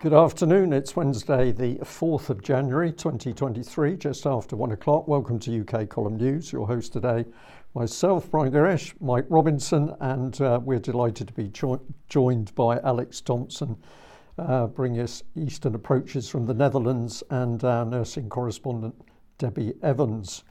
Good afternoon. It's Wednesday, the 4th of January 2023, just after one o'clock. Welcome to UK Column News. Your host today, myself, Brian Gerrish, Mike Robinson, and uh, we're delighted to be jo- joined by Alex Thomson, uh, bringing us Eastern approaches from the Netherlands, and our nursing correspondent, Debbie Evans.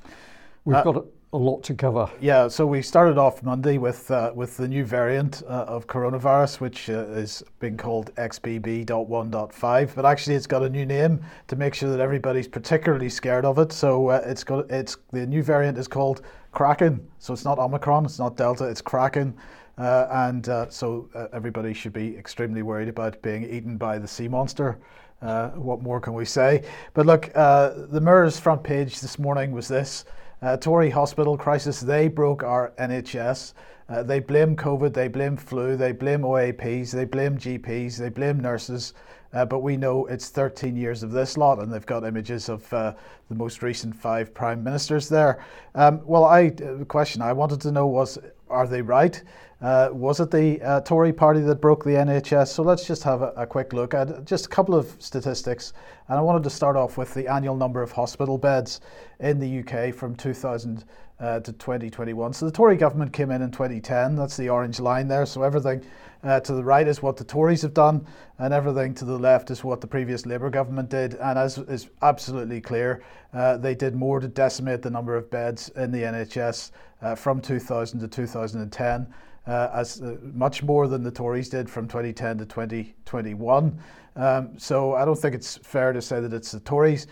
We've uh, got a, a lot to cover. Yeah, so we started off Monday with uh, with the new variant uh, of coronavirus, which uh, is being called XBB.1.5, but actually it's got a new name to make sure that everybody's particularly scared of it. So uh, it's got it's the new variant is called Kraken. So it's not Omicron, it's not Delta, it's Kraken. Uh, and uh, so everybody should be extremely worried about being eaten by the sea monster. what more can we say? But look, the Mirror's front page this morning was this. Uh, Tory hospital crisis, they broke our NHS. Uh, they blame COVID, they blame flu, they blame OAPs, they blame GPs, they blame nurses. Uh, but we know it's 13 years of this lot, and they've got images of uh, the most recent five prime ministers there. Um, well, I the question I wanted to know was, are they right? Uh, was it the uh, Tory party that broke the NHS? So let's just have a, a, quick look at just a couple of statistics. And I wanted to start off with the annual number of hospital beds in the UK from 2000 uh, to 2021. So the Tory government came in in 2010. That's the orange line there. So everything uh, to the right is what the Tories have done, and everything to the left is what the previous Labour government did. And as is absolutely clear, uh, they did more to decimate the number of beds in the NHS uh, from 2000 to 2010 uh, as uh, much more than the Tories did from 2010 to 2021. Um, so I don't think it's fair to say that it's the Tories.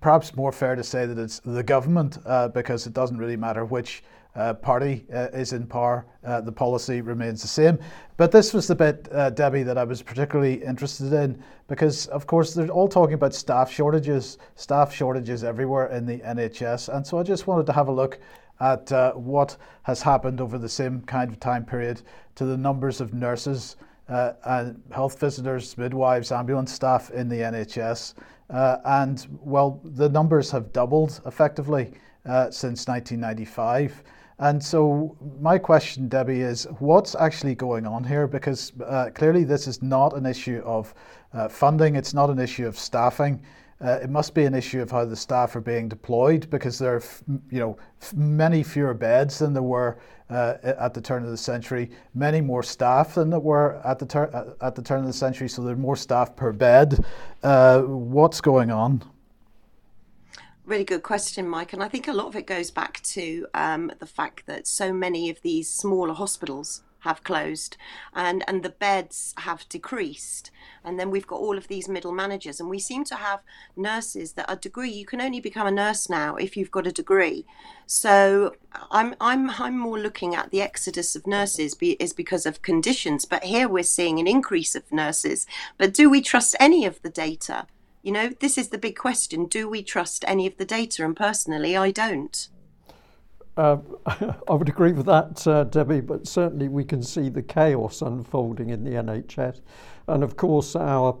Perhaps more fair to say that it's the government uh, because it doesn't really matter which uh, party uh, is in power, uh, the policy remains the same. But this was the bit, Debbie, that I was particularly interested in because, of course, they're all talking about staff shortages, staff shortages everywhere in the NHS. And so I just wanted to have a look at uh, what has happened over the same kind of time period to the numbers of nurses uh, and health visitors, midwives, ambulance staff in the NHS. Uh, and well, the numbers have doubled effectively uh, since 1995. And so, my question, Debbie, is what's actually going on here? Because uh, clearly, this is not an issue of uh, funding, it's not an issue of staffing. Uh, it must be an issue of how the staff are being deployed because there are, you know, many fewer beds than there were uh, at the turn of the century, many more staff than there were at the, tur- uh, at the turn of the century, so there are more staff per bed. Uh, what's going on? Really good question, Mike. And I think a lot of it goes back to um, the fact that so many of these smaller hospitals have closed and and the beds have decreased. And then we've got all of these middle managers and we seem to have nurses that are degree you can only become a nurse now if you've got a degree. So i'm i'm i'm more looking at the exodus of nurses be, is because of conditions but here we're seeing an increase of nurses. But do we trust any of the data? You know this is the big question. Do we trust any of the data? And personally i don't uh, I would agree with that, uh, Debbie, but certainly we can see the chaos unfolding in the NHS. And of course, our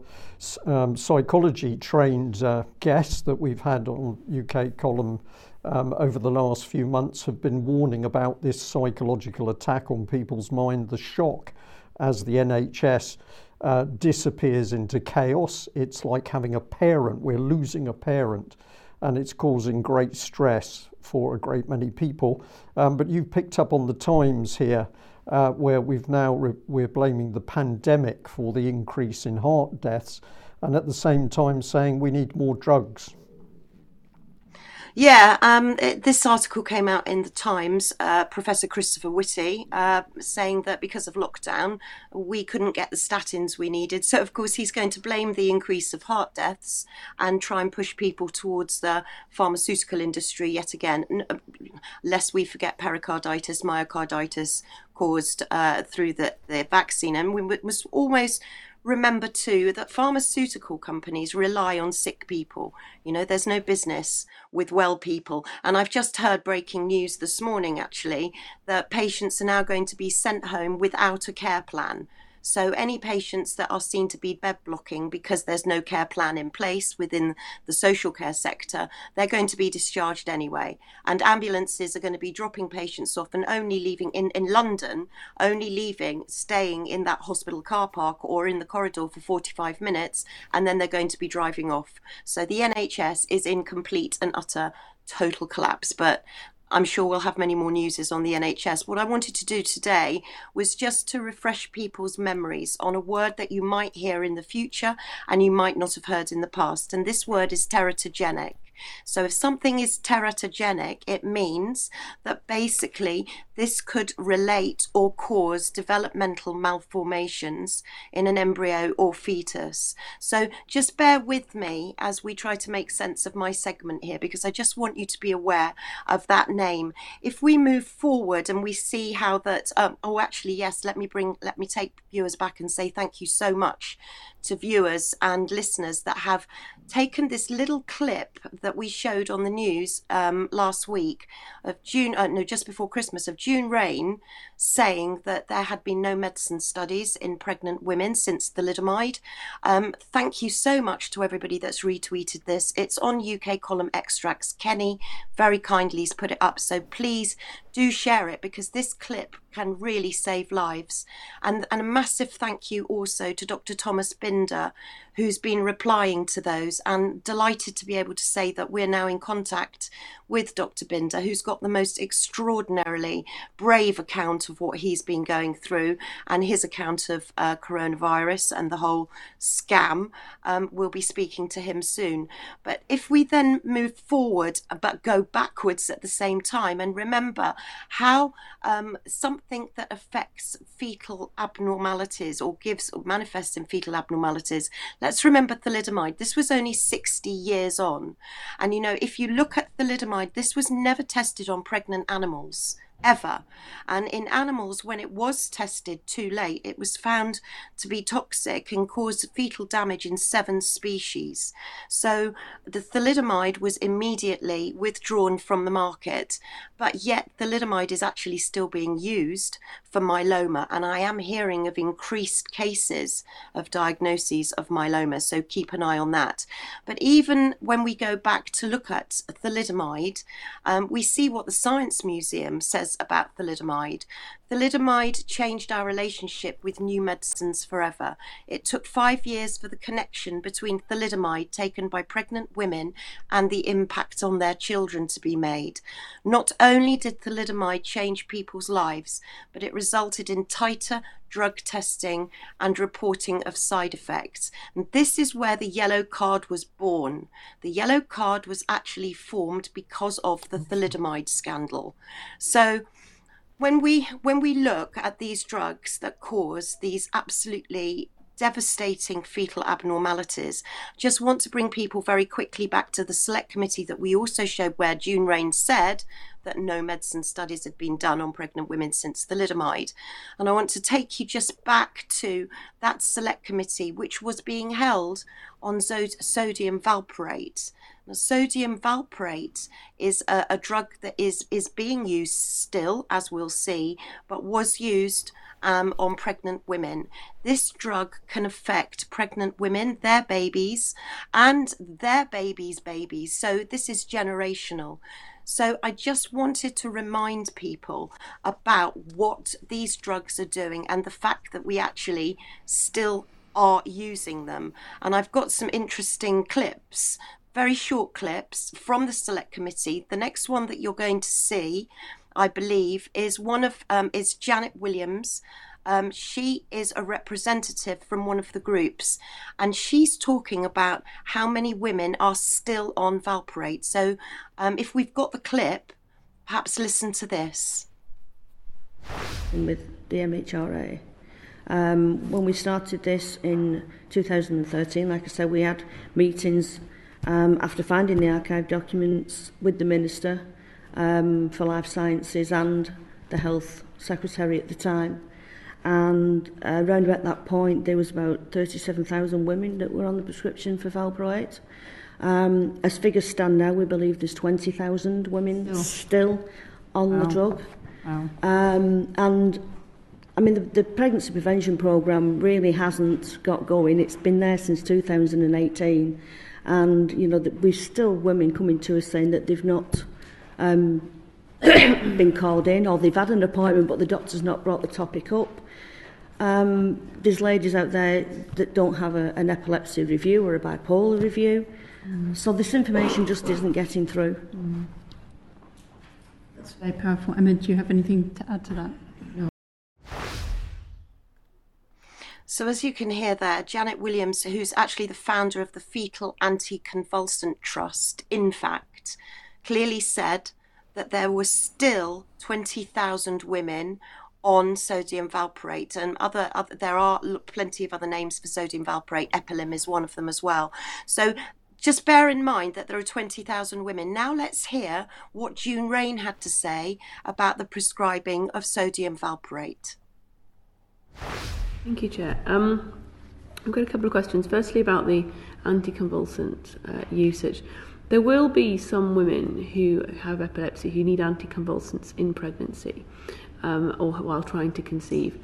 um, psychology trained uh, guests that we've had on UK column um, over the last few months have been warning about this psychological attack on people's mind, the shock as the NHS uh, disappears into chaos. It's like having a parent, we're losing a parent and it's causing great stress for a great many people. Um, but you've picked up on the Times here, uh, where we've now re- we're blaming the pandemic for the increase in heart deaths, and at the same time saying we need more drugs. Yeah, um, it, this article came out in the Times. Uh, Professor Christopher Whitty uh, saying that because of lockdown, we couldn't get the statins we needed. So, of course, he's going to blame the increase of heart deaths and try and push people towards the pharmaceutical industry yet again, uh, lest we forget pericarditis, myocarditis caused uh, through the, the vaccine. And we must almost remember too that pharmaceutical companies rely on sick people. You know, there's no business with well people. And I've just heard breaking news this morning actually that patients are now going to be sent home without a care plan. So, any patients that are seen to be bed blocking because there's no care plan in place within the social care sector, they're going to be discharged anyway. And ambulances are going to be dropping patients off and only leaving in, in London, only leaving, staying in that hospital car park or in the corridor for 45 minutes, and then they're going to be driving off. So, the NHS is in complete and utter total collapse. But I'm sure we'll have many more newses on the NHS. What I wanted to do today was just to refresh people's memories on a word that you might hear in the future and you might not have heard in the past. And this word is teratogenic. So if something is teratogenic, it means that basically this could relate or cause developmental malformations in an embryo or fetus. So just bear with me as we try to make sense of my segment here because I just want you to be aware of that name. If we move forward and we see how that, um, oh, actually, yes, let me bring, let me take viewers back and say thank you so much to viewers and listeners that have taken this little clip that we showed on the news um, last week of June, uh, no, just before Christmas, of June Raine saying that there had been no medicine studies in pregnant women since thalidomide. Um, thank you so much to everybody that's retweeted this. It's on UK column extracts. Kenny very kindly has put it up, so please do share it because this clip can really save lives. And, and a massive thank you also to Dr. Thomas Binder, who's been replying to those, and delighted to be able to say that we're now in contact with Dr. Binder, who's got the most extraordinarily brave account of what he's been going through and his account of uh, coronavirus and the whole scam. Um, we'll be speaking to him soon. But if we then move forward but go backwards at the same time and remember how um, something that affects fetal abnormalities or gives or manifests in fetal abnormalities, let's remember thalidomide. This was only 60 years on. And you know, if you look at thalidomide, this was never tested on pregnant animals ever. And in animals, when it was tested too late, it was found to be toxic and caused fetal damage in seven species. So the thalidomide was immediately withdrawn from the market, but yet thalidomide is actually still being used for myeloma. And I am hearing of increased cases of diagnoses of myeloma, so keep an eye on that. But even when we go back to look at thalidomide, um, we see what the Science Museum says about thalidomide. Thalidomide changed our relationship with new medicines forever. It took five years for the connection between thalidomide taken by pregnant women and the impact on their children to be made. Not only did thalidomide change people's lives, but it resulted in tighter drug testing and reporting of side effects. And this is where the yellow card was born. The yellow card was actually formed because of the thalidomide scandal. So when we when we look at these drugs that cause these absolutely devastating fetal abnormalities. Just want to bring people very quickly back to the select committee that we also showed where June Raine said that no medicine studies had been done on pregnant women since thalidomide. And I want to take you just back to that select committee, which was being held on sodium valproate. Sodium valproate is a, a drug that is, is being used still, as we'll see, but was used um, on pregnant women. This drug can affect pregnant women, their babies, and their babies' babies. So this is generational. So I just wanted to remind people about what these drugs are doing and the fact that we actually still are using them. And I've got some interesting clips, very short clips from the select committee. The next one that you're going to see, I believe, is one of um, is Janet Williams. Um, she is a representative from one of the groups, and she's talking about how many women are still on valproate. So, um, if we've got the clip, perhaps listen to this. With the MHRA. Um, when we started this in 2013, like I said, we had meetings um, after finding the archive documents with the Minister um, for Life Sciences and the Health Secretary at the time. and uh, around about that point there was about 37,000 women that were on the prescription for valproate. Um, as figures stand now, we believe there's 20,000 women still, still on the drug. Wow. Um, and I mean, the, the pregnancy prevention programme really hasn't got going. It's been there since 2018. And, you know, that we've still women coming to us saying that they've not um, been called in or they've had an appointment but the doctor's not brought the topic up. Um, there's ladies out there that don't have a, an epilepsy review or a bipolar review. Mm. So this information just isn't getting through. Mm. That's very powerful. Emma, do you have anything to add to that? So, as you can hear there, Janet Williams, who's actually the founder of the Fetal Anti-Convulsant Trust, INFACT, clearly said that there were still 20,000 women on sodium valproate and other, other there are plenty of other names for sodium valproate epilim is one of them as well so just bear in mind that there are 20,000 women. Now let's hear what June Raine had to say about the prescribing of sodium valproate. Thank you, Chair. Um, I've got a couple of questions. Firstly, about the anticonvulsant uh, usage. There will be some women who have epilepsy who need anticonvulsants in pregnancy um, or while trying to conceive.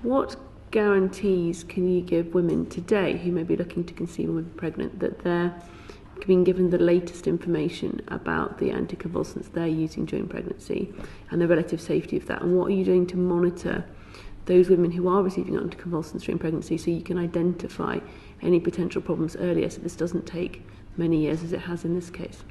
What guarantees can you give women today who may be looking to conceive be pregnant that they're being given the latest information about the anticonvulsants they're using during pregnancy and the relative safety of that? And what are you doing to monitor? Those women who are receiving anticonvulsants during pregnancy so you can identify any potential problems earlier so this doesn't take many years as it has in this case.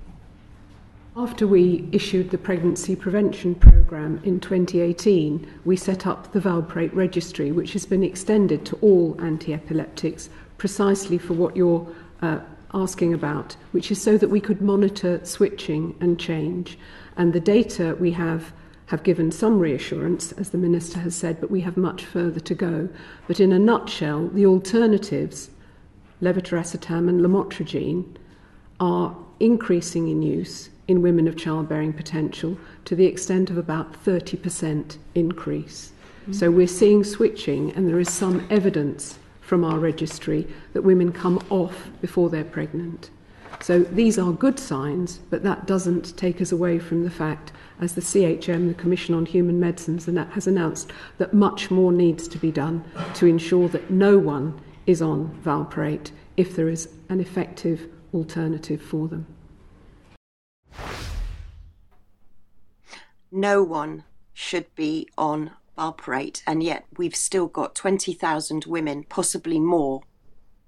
After we issued the pregnancy prevention programme in 2018, we set up the Valproate registry, which has been extended to all anti-epileptics precisely for what you're uh, asking about, which is so that we could monitor switching and change. And the data we have have given some reassurance, as the Minister has said, but we have much further to go. But in a nutshell, the alternatives, levetiracetam and lamotrigine, are increasing in use in women of childbearing potential to the extent of about 30% increase. Mm-hmm. So we're seeing switching, and there is some evidence from our registry that women come off before they're pregnant. So these are good signs, but that doesn't take us away from the fact, as the CHM, the Commission on Human Medicines, has announced, that much more needs to be done to ensure that no one is on valproate if there is an effective alternative for them. No one should be on valproate, and yet we've still got 20,000 women, possibly more,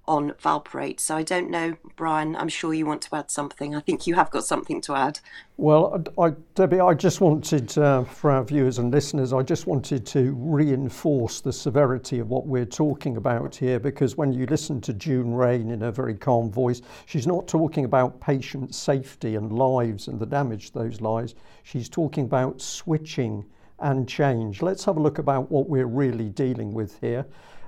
on valproate. So I don't know, Brian, I'm sure you want to add something. I think you have got something to add. Well, I, Debbie, I just wanted, uh, for our viewers and listeners, I just wanted to reinforce the severity of what we're talking about here because when you listen to June Raine in a very calm voice, she's not talking about patient safety and lives and the damage to those lives. She's talking about switching and change. Let's have a look about what we're really dealing with here.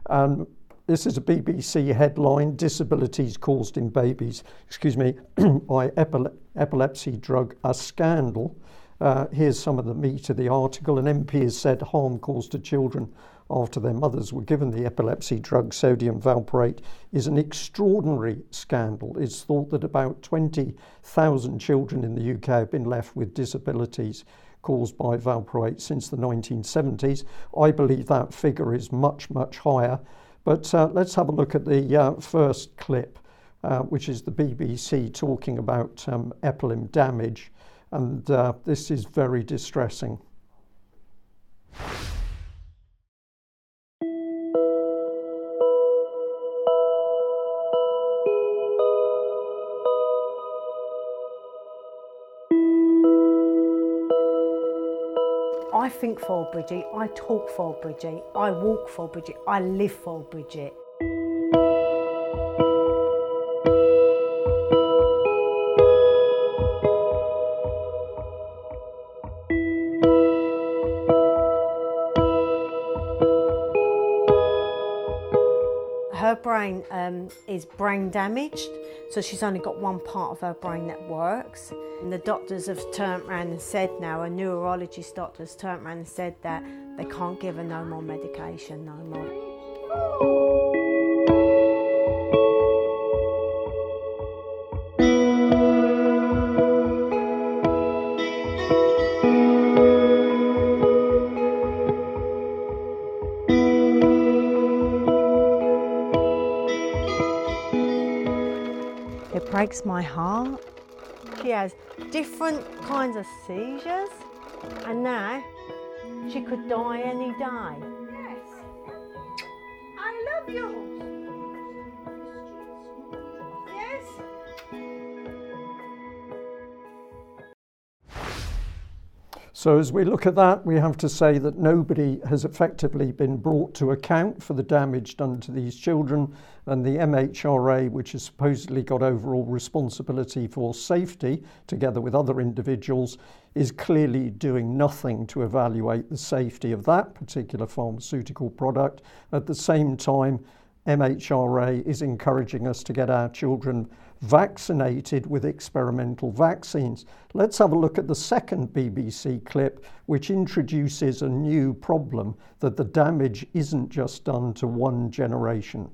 Um, this is a BBC headline Disabilities caused in babies, excuse me, by epile- epilepsy drug, a scandal. Uh, here's some of the meat of the article. An MP has said harm caused to children after their mothers were given the epilepsy drug sodium valproate is an extraordinary scandal. It's thought that about 20,000 children in the UK have been left with disabilities caused by valproate since the 1970s. I believe that figure is much, much higher. But uh, let's have a look at the uh, first clip, uh, which is the BBC talking about um, epilim damage. And uh, this is very distressing. Think for Bridget, I talk for Bridget, I walk for Bridget, I live for Bridget. Her brain um, is brain damaged, so she's only got one part of her brain that works. And the doctors have turned around and said now, a neurologist doctor has turned around and said that they can't give her no more medication, no more. Breaks my heart. She has different kinds of seizures, and now she could die any day. So, as we look at that, we have to say that nobody has effectively been brought to account for the damage done to these children, and the MHRA, which has supposedly got overall responsibility for safety, together with other individuals, is clearly doing nothing to evaluate the safety of that particular pharmaceutical product. At the same time, MHRA is encouraging us to get our children vaccinated with experimental vaccines. Let's have a look at the second BBC clip, which introduces a new problem that the damage isn't just done to one generation.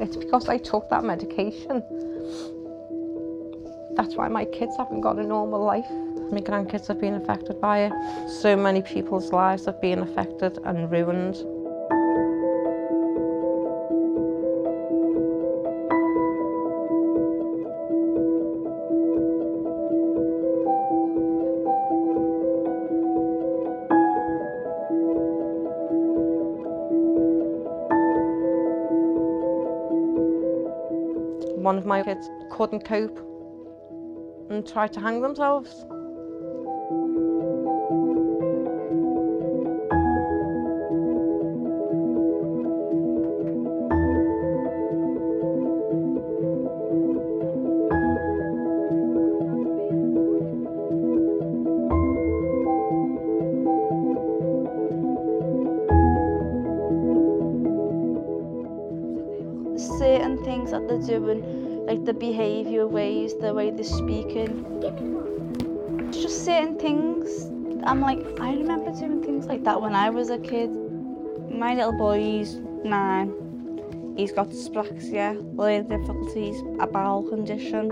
It's because I took that medication. That's why my kids haven't got a normal life. My grandkids have been affected by it. So many people's lives have been affected and ruined. Of my kids couldn't cope and tried to hang themselves. little boys, nine. He's got dyspraxia, learning difficulties, a bowel condition.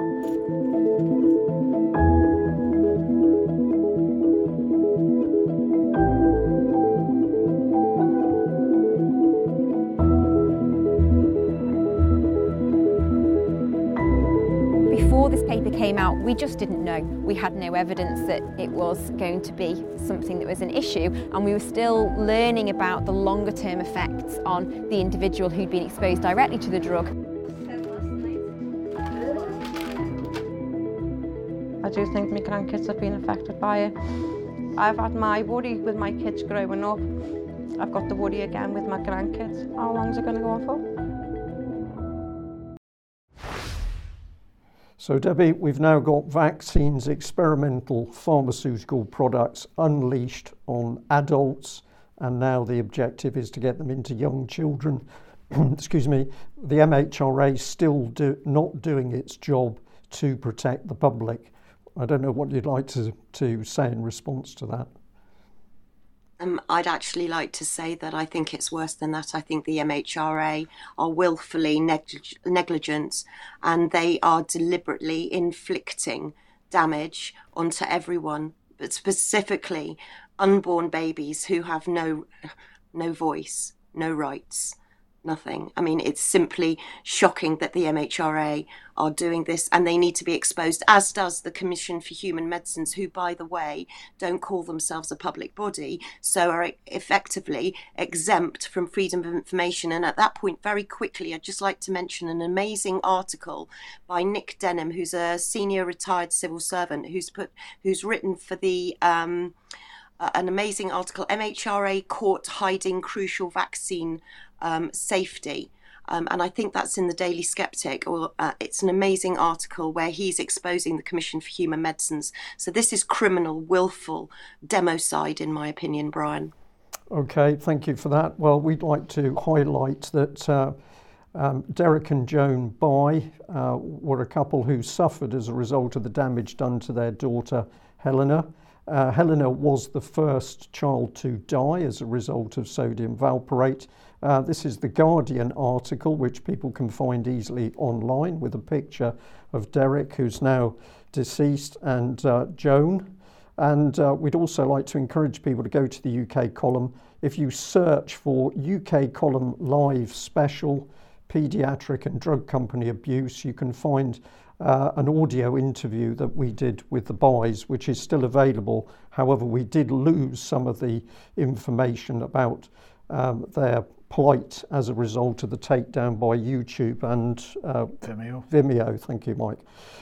We just didn't know. We had no evidence that it was going to be something that was an issue, and we were still learning about the longer term effects on the individual who'd been exposed directly to the drug. I do think my grandkids have been affected by it. I've had my worry with my kids growing up. I've got the worry again with my grandkids. How long is it going to go on for? So, Debbie, we've now got vaccines, experimental pharmaceutical products unleashed on adults, and now the objective is to get them into young children. Excuse me, the MHRA still do, not doing its job to protect the public. I don't know what you'd like to, to say in response to that. Um, I'd actually like to say that I think it's worse than that. I think the MHRA are willfully neglig- negligent and they are deliberately inflicting damage onto everyone, but specifically unborn babies who have no no voice, no rights nothing. I mean, it's simply shocking that the MHRA are doing this and they need to be exposed, as does the Commission for Human Medicines, who, by the way, don't call themselves a public body, so are effectively exempt from freedom of information. And at that point, very quickly, I'd just like to mention an amazing article by Nick Denham, who's a senior retired civil servant, who's put, who's written for the. Um, an amazing article, MHRA caught hiding crucial vaccine um, safety. Um, and I think that's in the Daily Sceptic, or uh, it's an amazing article where he's exposing the Commission for Human Medicines. So this is criminal, willful democide, in my opinion, Brian. Okay, thank you for that. Well, we'd like to highlight that uh, um, Derek and Joan By uh, were a couple who suffered as a result of the damage done to their daughter, Helena. Uh, Helena was the first child to die as a result of sodium valproate. Uh, this is the Guardian article, which people can find easily online with a picture of Derek, who's now deceased, and uh, Joan. And uh, we'd also like to encourage people to go to the UK column. If you search for UK column live special, paediatric and drug company abuse, you can find uh, an audio interview that we did with the boys, which is still available. However, we did lose some of the information about um, their plight as a result of the takedown by YouTube and uh, Vimeo. Vimeo, thank you, Mike.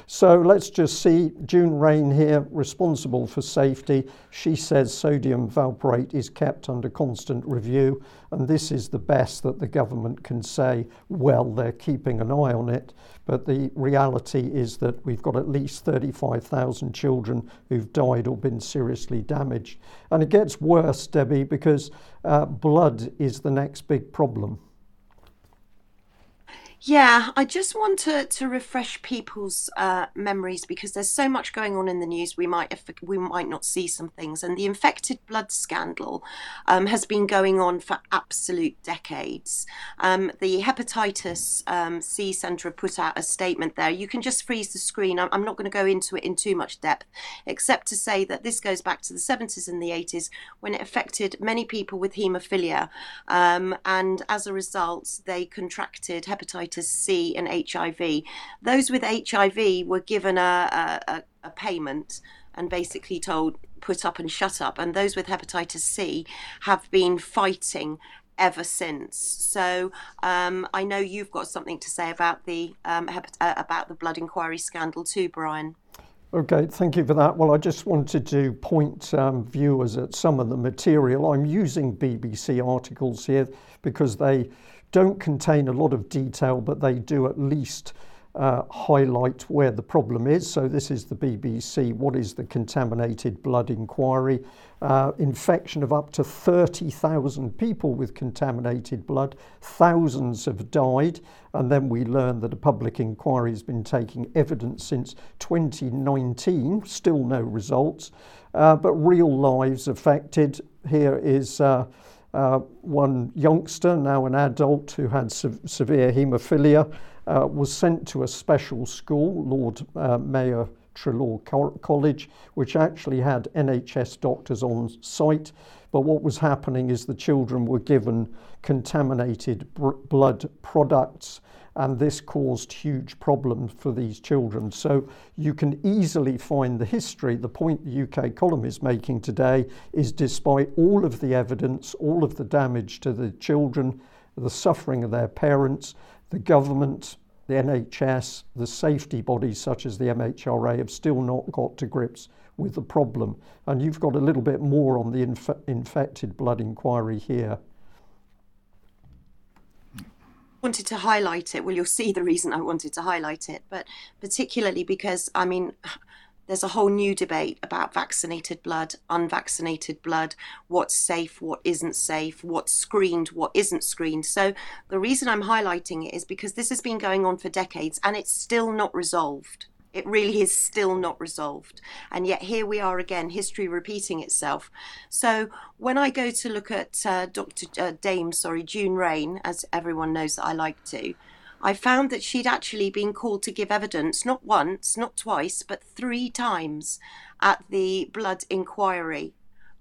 So let's just see June Raine here, responsible for safety. She says sodium valproate is kept under constant review, and this is the best that the government can say. Well, they're keeping an eye on it, but the reality is that we've got at least 35,000 children who've died or been seriously damaged. And it gets worse, Debbie, because uh, blood is the next big problem. Yeah, I just want to, to refresh people's uh, memories because there's so much going on in the news. We might we might not see some things, and the infected blood scandal um, has been going on for absolute decades. Um, the hepatitis um, C centre put out a statement there. You can just freeze the screen. I'm, I'm not going to go into it in too much depth, except to say that this goes back to the 70s and the 80s when it affected many people with haemophilia, um, and as a result, they contracted hepatitis hepatitis C and HIV. Those with HIV were given a, a, a payment and basically told put up and shut up. And those with hepatitis C have been fighting ever since. So um, I know you've got something to say about the um, hepat- uh, about the blood inquiry scandal too, Brian. Okay, thank you for that. Well, I just wanted to point um, viewers at some of the material. I'm using BBC articles here because they don't contain a lot of detail, but they do at least uh, highlight where the problem is. So, this is the BBC. What is the contaminated blood inquiry? Uh, infection of up to 30,000 people with contaminated blood. Thousands have died. And then we learn that a public inquiry has been taking evidence since 2019. Still no results. Uh, but real lives affected. Here is. Uh, one youngster, now an adult, who had se- severe haemophilia, uh, was sent to a special school, Lord uh, Mayor Treloar Co- College, which actually had NHS doctors on site. But what was happening is the children were given contaminated br- blood products and this caused huge problems for these children. So you can easily find the history. The point the UK column is making today is despite all of the evidence, all of the damage to the children, the suffering of their parents, the government, the NHS, the safety bodies such as the MHRA have still not got to grips with the problem. And you've got a little bit more on the inf- infected blood inquiry here wanted to highlight it. Well, you'll see the reason I wanted to highlight it, but particularly because, I mean, there's a whole new debate about vaccinated blood, unvaccinated blood, what's safe, what isn't safe, what's screened, what isn't screened. So the reason I'm highlighting it is because this has been going on for decades and it's still not resolved. It really is still not resolved. And yet here we are again, history repeating itself. So when I go to look at uh, Dr. Uh, Dame, sorry, June Raine, as everyone knows that I like to, I found that she'd actually been called to give evidence not once, not twice, but three times at the blood inquiry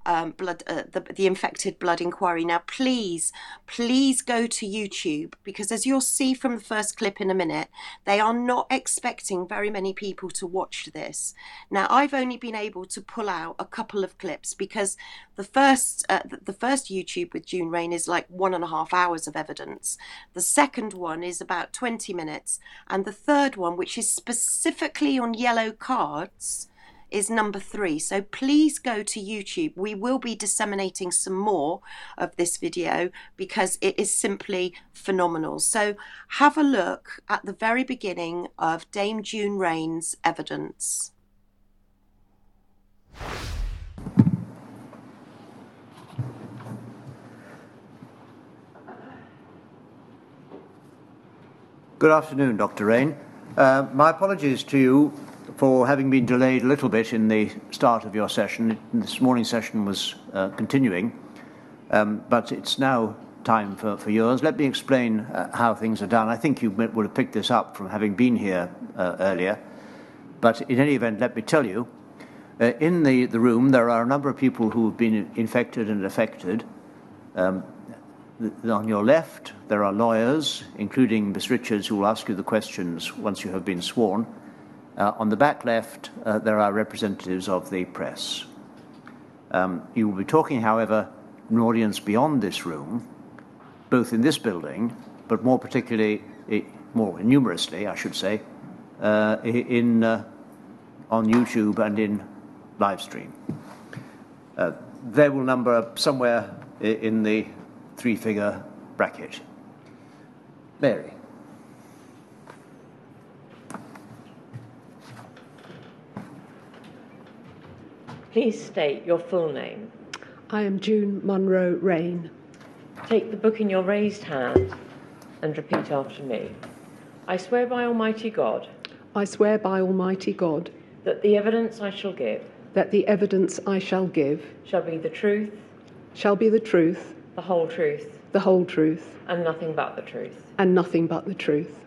um, blood, uh, the, the infected blood inquiry. Now, please, please go to YouTube because, as you'll see from the first clip in a minute, they are not expecting very many people to watch this. Now, I've only been able to pull out a couple of clips because the first, uh, the first YouTube with June Raine is like one and a half hours of evidence. The second one is about 20 minutes, and the third one, which is specifically on yellow cards is number three. So please go to YouTube. We will be disseminating some more of this video because it is simply phenomenal. So have a look at the very beginning of Dame June Raine's evidence. Good afternoon, Dr. Raine. Uh, my apologies to you for having been delayed a little bit in the start of your session. This morning's session was uh, continuing, um, but it's now time for, for yours. Let me explain uh, how things are done. I think you would have picked this up from having been here uh, earlier, but in any event, let me tell you. Uh, in the, the room, there are a number of people who have been infected and affected. Um, on your left, there are lawyers, including Miss Richards, who will ask you the questions once you have been sworn. Uh, on the back left, uh, there are representatives of the press. Um, you will be talking, however, to an audience beyond this room, both in this building, but more particularly, more numerously, I should say, uh, in uh, on YouTube and in live stream. Uh, they will number somewhere in the three-figure bracket. Mary. Please state your full name. I am June Munro Raine. Take the book in your raised hand and repeat after me. I swear by Almighty God. I swear by Almighty God. That the evidence I shall give. That the evidence I shall give. Shall be the truth. Shall be the truth. The whole truth. The whole truth. And nothing but the truth. And nothing but the truth.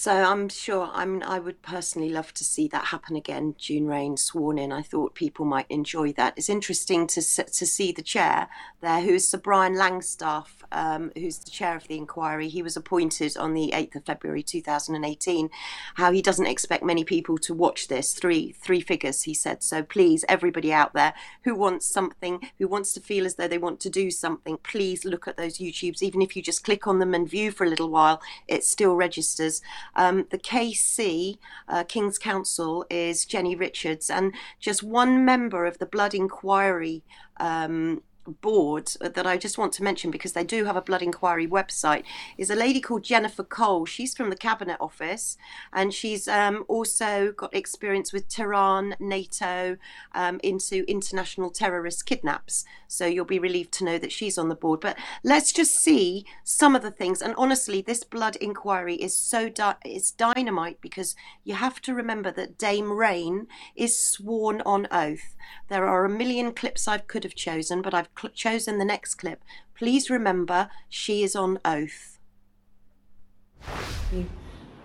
So I'm sure. I mean, I would personally love to see that happen again. June Raine sworn in. I thought people might enjoy that. It's interesting to to see the chair there, who is Sir Brian Langstaff, um, who's the chair of the inquiry. He was appointed on the 8th of February 2018. How he doesn't expect many people to watch this. Three three figures, he said. So please, everybody out there who wants something, who wants to feel as though they want to do something, please look at those YouTubes. Even if you just click on them and view for a little while, it still registers. Um, the KC, uh, King's Counsel, is Jenni Richards, and just one member of the Blood Inquiry um, board that I just want to mention because they do have a blood inquiry website is a lady called Jennifer Cole. She's from the Cabinet Office and she's um, also got experience with Tehran, NATO, um, into international terrorist kidnaps. So you'll be relieved to know that she's on the board. But let's just see some of the things. And honestly, this blood inquiry is so di- it's dynamite because you have to remember that Dame Raine is sworn on oath. There are a million clips I could have chosen, but I've chosen the next clip. Please remember, she is on oath.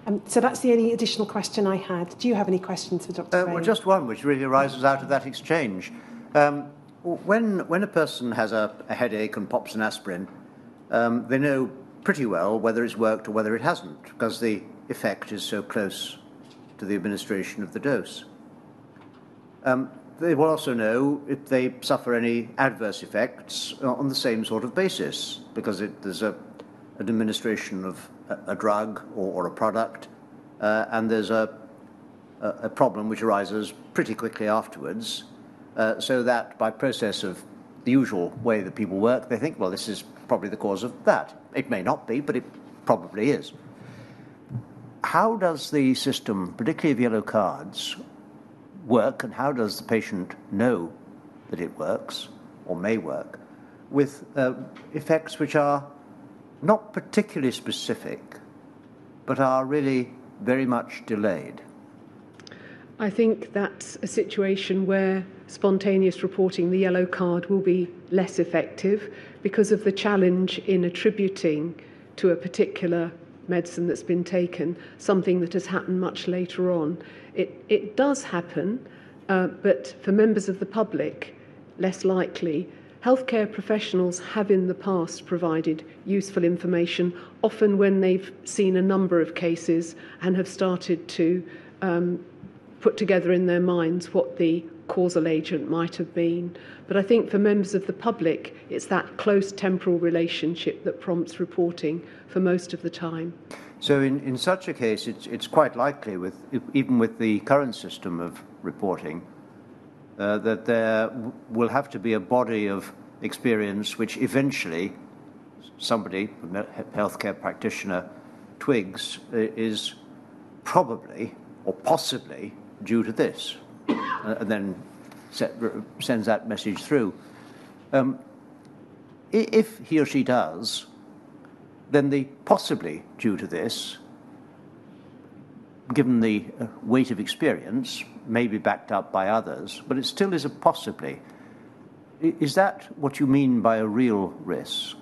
Um, so that's the only additional question I had. Do you have any questions for Dr. Uh, well, just one, which really arises out of that exchange. Um, when, when a person has a, a, headache and pops an aspirin, um, they know pretty well whether it's worked or whether it hasn't, because the effect is so close to the administration of the dose. Um, they will also know if they suffer any adverse effects on the same sort of basis, because it, there's a, an administration of a, a drug or, or, a product, uh, and there's a, a, a, problem which arises pretty quickly afterwards, uh, so that by process of the usual way that people work, they think, well, this is probably the cause of that. It may not be, but it probably is. How does the system, particularly of yellow cards, work and how does the patient know that it works or may work with uh, effects which are not particularly specific but are really very much delayed? I think that's a situation where spontaneous reporting, the yellow card, will be less effective because of the challenge in attributing to a particular medicine that's been taken something that has happened much later on. It, it does happen, uh, but for members of the public, less likely. Healthcare professionals have in the past provided useful information, often when they've seen a number of cases and have started to um, put together in their minds what the causal agent might have been. But I think for members of the public, it's that close temporal relationship that prompts reporting for most of the time. So, in, in such a case, it's, it's quite likely, with, even with the current system of reporting, uh, that there will have to be a body of experience which eventually somebody, a healthcare practitioner, twigs uh, is probably or possibly due to this, uh, and then set, sends that message through. Um, if he or she does, then the possibly due to this, given the uh, weight of experience, may be backed up by others, but it still is a possibly. Is that what you mean by a real risk?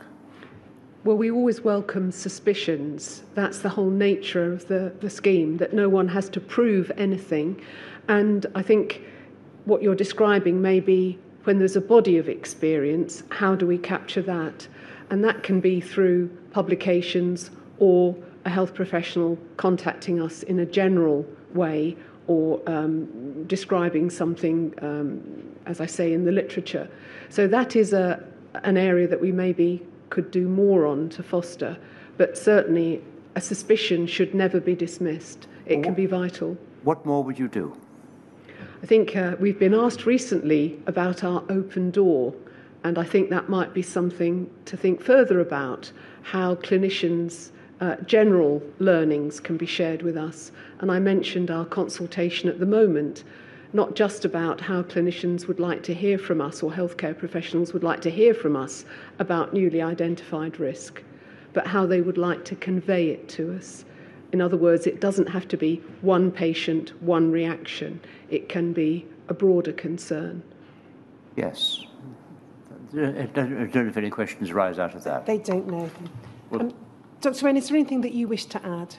Well, we always welcome suspicions. That's the whole nature of the, the scheme, that no one has to prove anything. And I think what you're describing may be when there's a body of experience, how do we capture that? And that can be through publications or a health professional contacting us in a general way or um, describing something, um, as I say, in the literature. So that is a, an area that we maybe could do more on to foster, but certainly a suspicion should never be dismissed. It can be vital. What more would you do? I think uh, we've been asked recently about our open door, and I think that might be something to think further about how clinicians' uh, general learnings can be shared with us. And I mentioned our consultation at the moment, not just about how clinicians would like to hear from us or healthcare professionals would like to hear from us about newly identified risk, but how they would like to convey it to us. In other words, it doesn't have to be one patient, one reaction. It can be a broader concern. Yes. I don't know if any questions arise out of that. They don't know. Well, um, Dr. Raine, is there anything that you wish to add?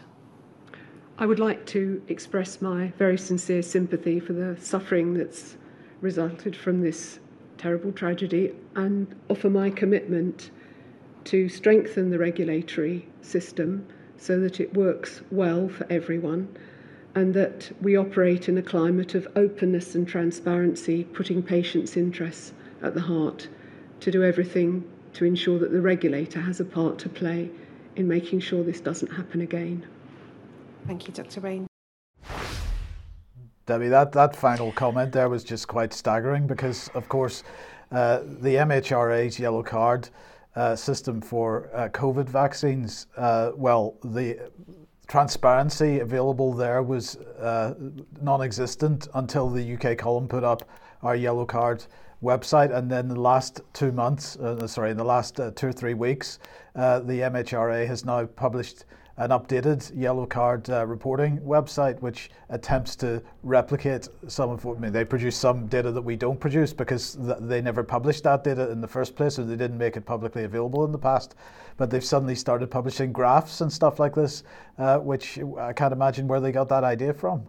I would like to express my very sincere sympathy for the suffering that's resulted from this terrible tragedy and offer my commitment to strengthen the regulatory system so that it works well for everyone and that we operate in a climate of openness and transparency, putting patients' interests at the heart, to do everything to ensure that the regulator has a part to play in making sure this doesn't happen again. Thank you, Dr. Raine. Debbie, that, that final comment there was just quite staggering because, of course, uh, the MHRA's yellow card uh, system for uh, COVID vaccines, uh, well, the transparency available there was uh, non existent until the UK column put up our yellow card website. And then the last two months, uh, sorry, in the last two or three weeks, the MHRA has now published an updated yellow card uh, reporting website which attempts to replicate some of what I mean, they produce some data that we don't produce because th- they never published that data in the first place or they didn't make it publicly available in the past but they've suddenly started publishing graphs and stuff like this uh, which I can't imagine where they got that idea from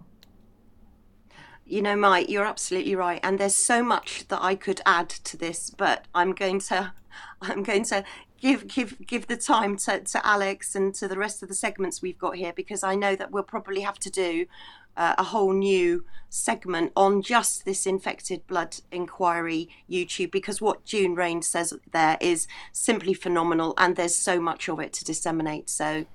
you know, Mike, you're absolutely right, and there's so much that I could add to this, but I'm going to, I'm going to give give give the time to, to Alex and to the rest of the segments we've got here because I know that we'll probably have to do uh, a whole new segment on just this infected blood inquiry YouTube because what June Raine says there is simply phenomenal and there's so much of it to disseminate. So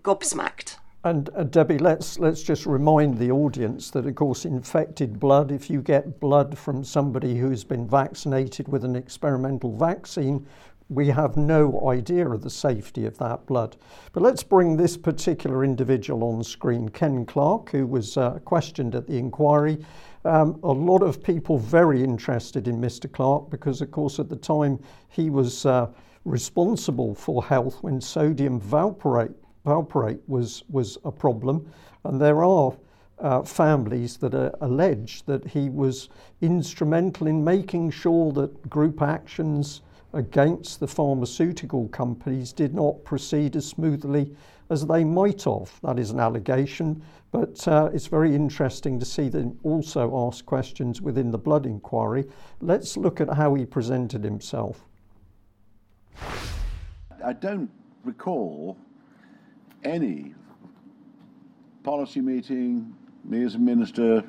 gobsmacked. And uh, Debbie, let's let's just remind the audience that, of course, infected blood. If you get blood from somebody who's been vaccinated with an experimental vaccine, we have no idea of the safety of that blood. But let's bring this particular individual on screen, Ken Clarke, who was uh, questioned at the inquiry. Um, a lot of people very interested in Mr. Clarke because, of course, at the time he was uh, responsible for health when sodium valproate, valproate was, was a problem. And there are uh, families that allege that he was instrumental in making sure that group actions against the pharmaceutical companies did not proceed as smoothly as they might have. That is an allegation, but uh, it's very interesting to see them also ask questions within the blood inquiry. Let's look at how he presented himself. I don't recall any policy meeting, me as a minister,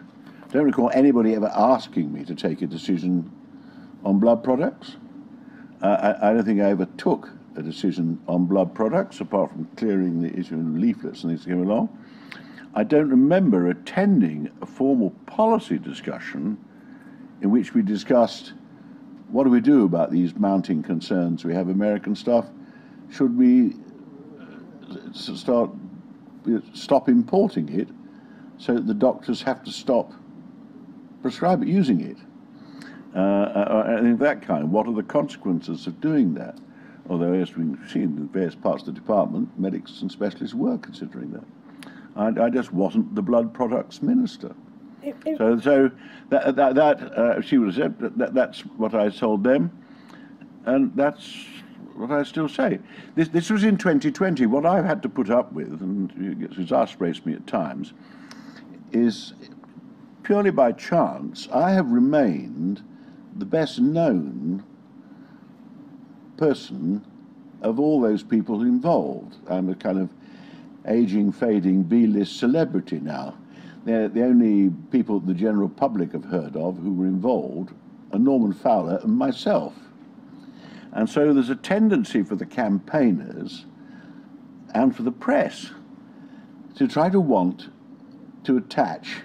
don't recall anybody ever asking me to take a decision on blood products. I, I don't think I ever took a decision on blood products, apart from clearing the issue of leaflets and things came along. I don't remember attending a formal policy discussion in which we discussed what do we do about these mounting concerns. We have American stuff. Should we uh, start stop importing it so that the doctors have to stop prescribing using it? uh, uh anything that kind. What are the consequences of doing that? Although, as we've seen in various parts of the department, medics and specialists were considering that. I, I just wasn't the blood products minister. It, it, so, so that, that, that uh, she would have said that, that's what I told them, and that's what I still say. This, this was in 2020. What I've had to put up with, and it exasperates me at times, is purely by chance, I have remained the best known person of all those people involved. I'm a kind of aging, fading B-list celebrity now. They're the only people the general public have heard of who were involved are Norman Fowler and myself. And so there's a tendency for the campaigners and for the press to try to want to attach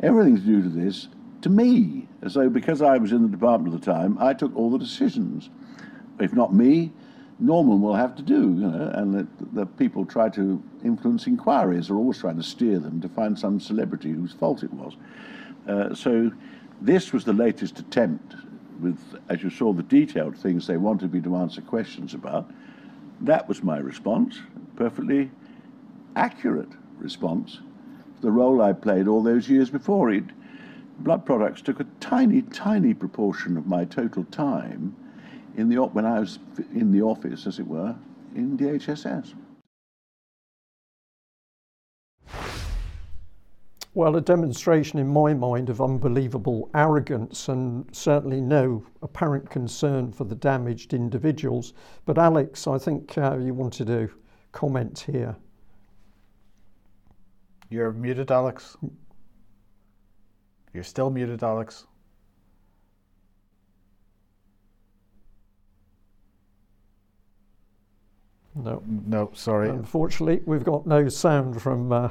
everything to do to this to me, as though because I was in the department at the time, I took all the decisions. If not me, Norman will have to do, you know, and the people try to influence inquiries are always trying to steer them to find some celebrity whose fault it was. Uh, so this was the latest attempt with, as you saw, the detailed things they wanted me to answer questions about. That was my response, perfectly accurate response the role I played all those years before. It, blood products took a tiny, tiny proportion of my total time in the when I was in the office, as it were, in the Well, a demonstration in my mind of unbelievable arrogance and certainly no apparent concern for the damaged individuals. But, Alex, I think uh, you wanted to comment here. You're muted, Alex. You're still muted, Alex. No. No, sorry. Unfortunately, we've got no sound from uh,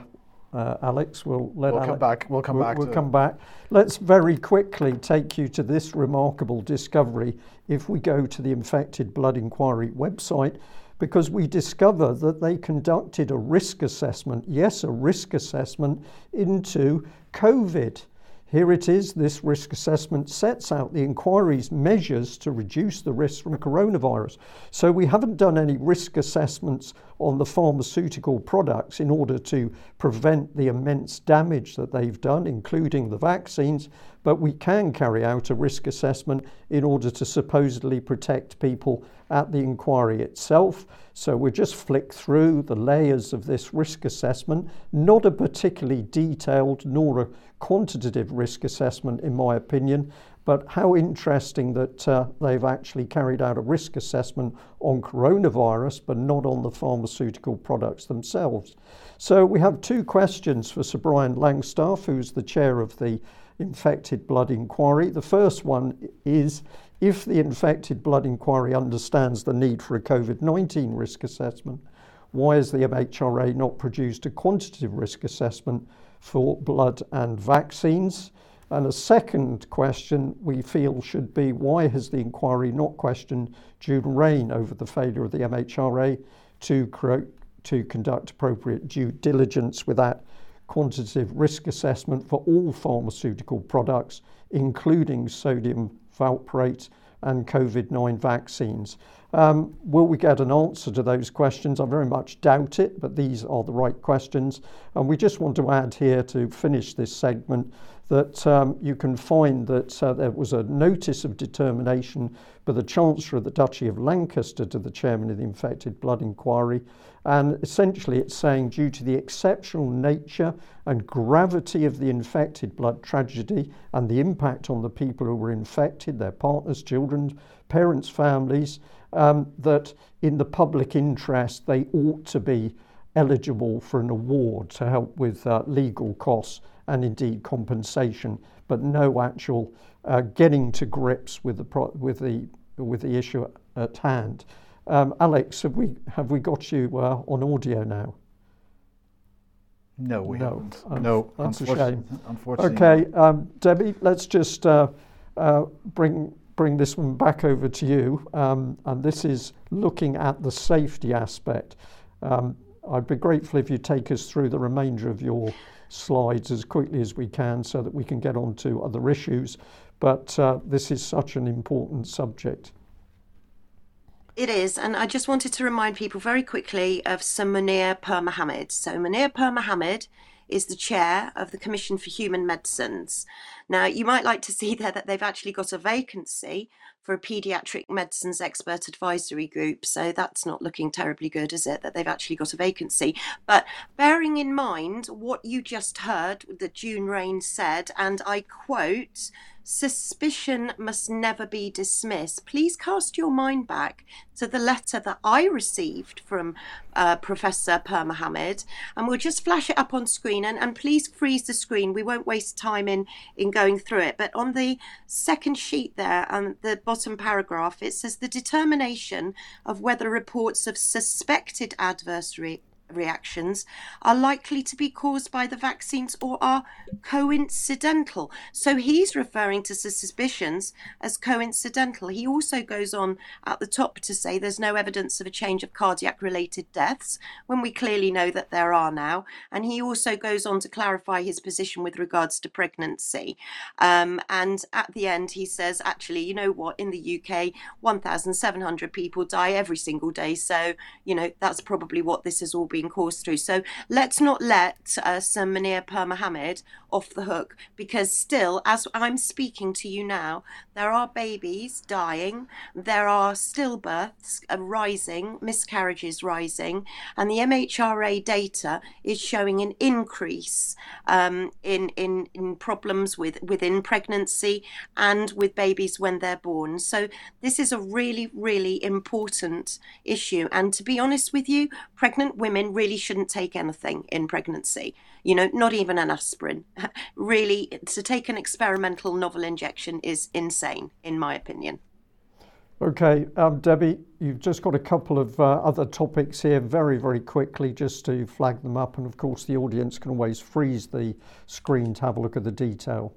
uh, Alex. We'll let we'll Alex, come back. We'll come we'll, back. We'll come back. Let's very quickly take you to this remarkable discovery. If we go to the Infected Blood Inquiry website, because we discover that they conducted a risk assessment, yes, a risk assessment into COVID. Here it is. This risk assessment sets out the inquiry's measures to reduce the risk from coronavirus. So we haven't done any risk assessments on the pharmaceutical products in order to prevent the immense damage that they've done, including the vaccines, but we can carry out a risk assessment in order to supposedly protect people at the inquiry itself. So we just flick through the layers of this risk assessment, not a particularly detailed nor a quantitative risk assessment, in my opinion. But how interesting that uh, they've actually carried out a risk assessment on coronavirus, but not on the pharmaceutical products themselves. So we have two questions for Sir Brian Langstaff, who's the chair of the Infected Blood Inquiry. The first one is if the Infected Blood Inquiry understands the need for a COVID 19 risk assessment, why has the MHRA not produced a quantitative risk assessment for blood and vaccines? And a second question we feel should be why has the inquiry not questioned June Raine over the failure of the MHRA to, create, to conduct appropriate due diligence with that quantitative risk assessment for all pharmaceutical products, including sodium valproate and COVID 9 vaccines. Um, will we get an answer to those questions? I very much doubt it, but these are the right questions. And we just want to add here to finish this segment that um, you can find that uh, there was a notice of determination by the Chancellor of the Duchy of Lancaster to the Chairman of the Infected Blood Inquiry. And essentially, it's saying, due to the exceptional nature and gravity of the infected blood tragedy and the impact on the people who were infected, their partners, children, parents, families, um, that in the public interest, they ought to be eligible for an award to help with uh, legal costs and indeed compensation, but no actual uh, getting to grips with the pro- with the with the issue at hand. Um, Alex, have we have we got you uh, on audio now? No, we no. haven't. Um, no, that's a unfortunately- shame. unfortunately Okay, um, Debbie, let's just uh, uh, bring bring this one back over to you, um, and this is looking at the safety aspect. Um, I'd be grateful if you take us through the remainder of your slides as quickly as we can so that we can get on to other issues. But uh, this is such an important subject. It is, and I just wanted to remind people very quickly of Sir Munir Pirmohamed. So Munir Pirmohamed is the chair of the Commission for Human Medicines. Now, you might like to see there that they've actually got a vacancy for a paediatric medicines expert advisory group. So that's not looking terribly good, is it? That they've actually got a vacancy. But bearing in mind what you just heard that June Raine said, and I quote, Suspicion must never be dismissed. Please cast your mind back to the letter that I received from uh, Professor Pirmohamed, and we'll just flash it up on screen. And, and please freeze the screen. We won't waste time in, in going through it. But on the second sheet there, and the bottom paragraph, it says the determination of whether reports of suspected adverse re- reactions are likely to be caused by the vaccines or are coincidental. So he's referring to suspicions as coincidental. He also goes on at the top to say there's no evidence of a change of cardiac related deaths when we clearly know that there are now. And he also goes on to clarify his position with regards to pregnancy. Um, and at the end, he says, actually, you know what, in the UK, 1,700 people die every single day. So, you know, that's probably what this has all been coursed through. So let's not let uh, Sir Munir Pirmohamed off the hook because still, as I'm speaking to you now, there are babies dying, there are stillbirths uh, rising, miscarriages rising, and the MHRA data is showing an increase um, in, in, in problems with within pregnancy and with babies when they're born. So this is a really, really important issue. And to be honest with you, pregnant women really shouldn't take anything in pregnancy you know, not even an aspirin. really, to take an experimental novel injection is insane, in my opinion. Okay, um, Debbie, you've just got a couple of uh, other topics here, very, very quickly, just to flag them up. And of course, the audience can always freeze the screen to have a look at the detail.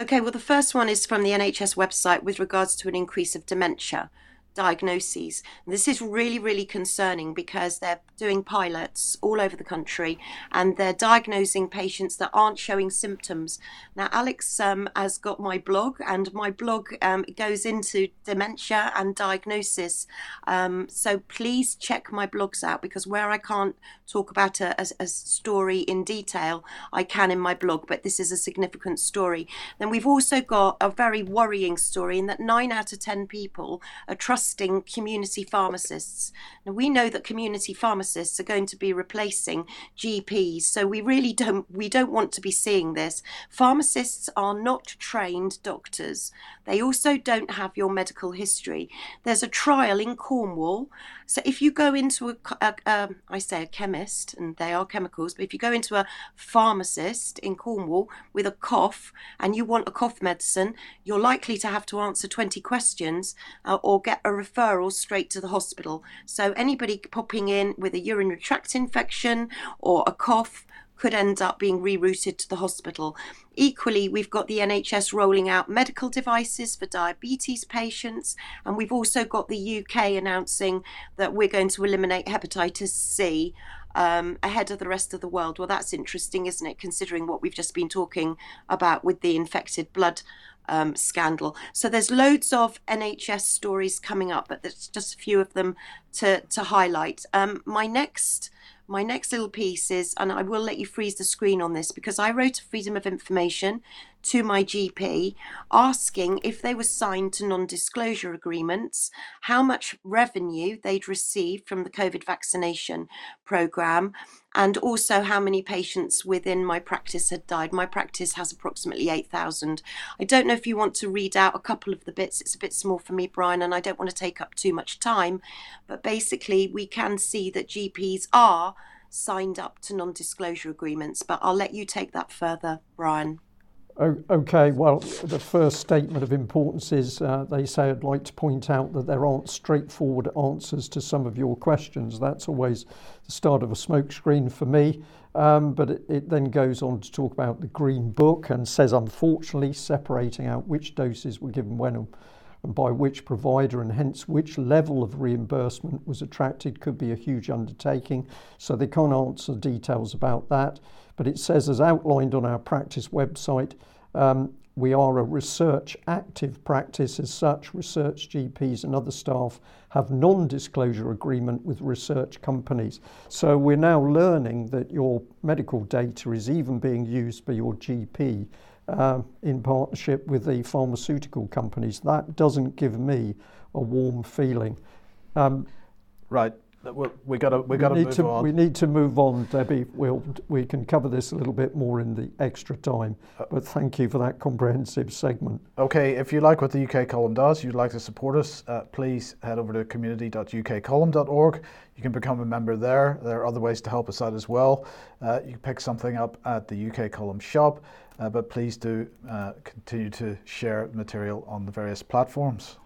Okay, well, the first one is from the NHS website with regards to an increase of dementia diagnoses. This is really, really concerning because they're doing pilots all over the country and they're diagnosing patients that aren't showing symptoms. Now, Alex um, has got my blog, and my blog um, goes into dementia and diagnosis. Um, so please check my blogs out because where I can't talk about a, a, a story in detail, I can in my blog, but this is a significant story. Then we've also got a very worrying story in that nine out of 10 people are trusting community pharmacists. Now, we know that community pharmacists are going to be replacing GPs, so we really don't we don't want to be seeing this. Pharmacists are not trained doctors. They also don't have your medical history. There's a trial in Cornwall. So if you go into a, a, a I say a chemist, and they are chemicals, but if you go into a pharmacist in Cornwall with a cough and you want a cough medicine, you're likely to have to answer 20 questions uh, or get a referral straight to the hospital. So anybody popping in with a urinary tract infection or a cough could end up being rerouted to the hospital. Equally, we've got the NHS rolling out medical devices for diabetes patients, and we've also got the UK announcing that we're going to eliminate hepatitis C um, ahead of the rest of the world. Well, that's interesting, isn't it, considering what we've just been talking about with the infected blood um, scandal. So there's loads of NHS stories coming up, but there's just a few of them to, to highlight. Um, my next my next little piece is, and I will let you freeze the screen on this because I wrote a freedom of information to my GP asking if they were signed to non disclosure agreements, how much revenue they'd received from the COVID vaccination programme, and also how many patients within my practice had died. My practice has approximately 8,000. I don't know if you want to read out a couple of the bits, it's a bit small for me, Brian, and I don't want to take up too much time, but basically, we can see that GPs are signed up to non disclosure agreements, but I'll let you take that further, Brian. Okay, well, the first statement of importance is uh, they say I'd like to point out that there aren't straightforward answers to some of your questions. That's always the start of a smokescreen for me. Um, but it, it, then goes on to talk about the Green Book and says, unfortunately, separating out which doses were given when and by which provider and hence which level of reimbursement was attracted could be a huge undertaking. So they can't answer details about that but it says, as outlined on our practice website, um, we are a research active practice as such. Research GPs and other staff have non disclosure agreement with research companies. So we're now learning that your medical data is even being used by your GP uh, in partnership with the pharmaceutical companies. That doesn't give me a warm feeling. Um, right we got to we got to move to, on. We need to move on, Debbie. We'll we can cover this a little bit more in the extra time. Uh, but thank you for that comprehensive segment. Okay, if you like what the UK column does, you'd like to support us, uh, please head over to community.ukcolumn.org. You can become a member there. There are other ways to help us out as well. Uh, you can pick something up at the UK column shop, uh, but please do uh, continue to share material on the various platforms.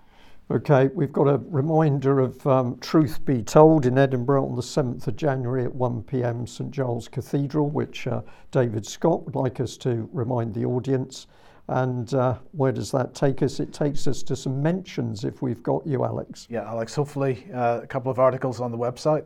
Okay, we've got a reminder of um, Truth Be Told in Edinburgh on the 7th of January at 1 pm, St Giles Cathedral, which uh, David Scott would like us to remind the audience. And uh, where does that take us? It takes us to some mentions if we've got you, Alex. Yeah, Alex, hopefully uh, a couple of articles on the website.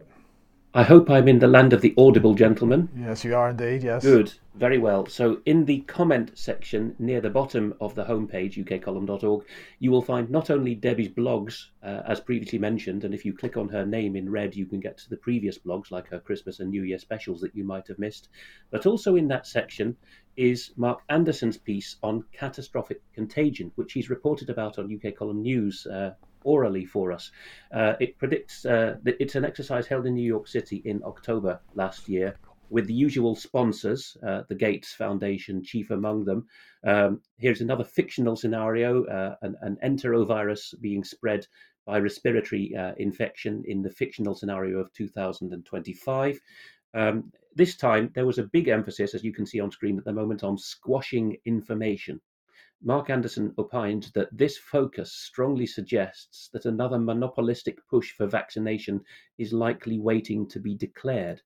I hope I'm in the land of the audible gentleman. Yes, you are indeed, yes. Good, very well. So, in the comment section near the bottom of the homepage, ukcolumn.org, you will find not only Debbie's blogs, uh, as previously mentioned, and if you click on her name in red, you can get to the previous blogs, like her Christmas and New Year specials that you might have missed, but also in that section is Mark Anderson's piece on catastrophic contagion, which he's reported about on UK Column News uh, orally for us. Uh, it predicts uh, that it's an exercise held in New York City in October last year with the usual sponsors, uh, the Gates Foundation, chief among them. Um, here's another fictional scenario uh, an, an, enterovirus being spread by respiratory uh, infection in the fictional scenario of 2025. Um, this time, there was a big emphasis, as you can see on screen at the moment, on squashing information. Mark Anderson opined that this focus strongly suggests that another monopolistic push for vaccination is likely waiting to be declared.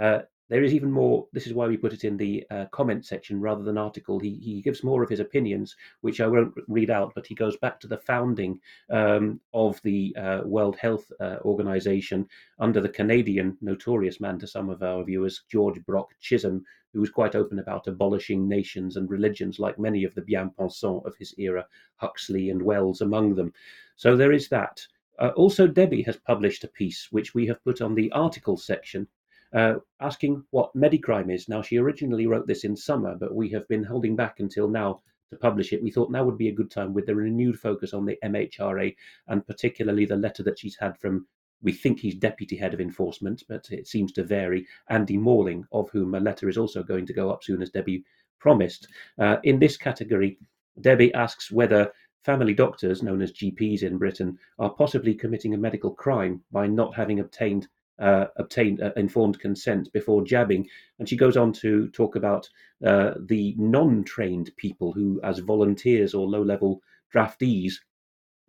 Uh, there is even more. This is why we put it in the uh, comment section rather than article. He he gives more of his opinions, which I won't read out, but he goes back to the founding um, of the uh, World Health uh, Organization under the Canadian notorious man to some of our viewers, George Brock Chisholm, who was quite open about abolishing nations and religions, like many of the bien-pensants of his era, Huxley and Wells among them. So there is that. Uh, also, Debbie has published a piece which we have put on the article section uh, asking what Medicrime is. Now, she originally wrote this in summer, but we have been holding back until now to publish it. We thought now would be a good time with the renewed focus on the MHRA and particularly the letter that she's had from, we think he's deputy head of enforcement, but it seems to vary, Andy Morling, of whom a letter is also going to go up soon, as Debbie promised. Uh, in this category, Debbie asks whether family doctors, known as GPs in Britain, are possibly committing a medical crime by not having obtained uh, obtained uh, informed consent before jabbing. And she goes on to talk about uh, the non trained people who, as volunteers or low level draftees,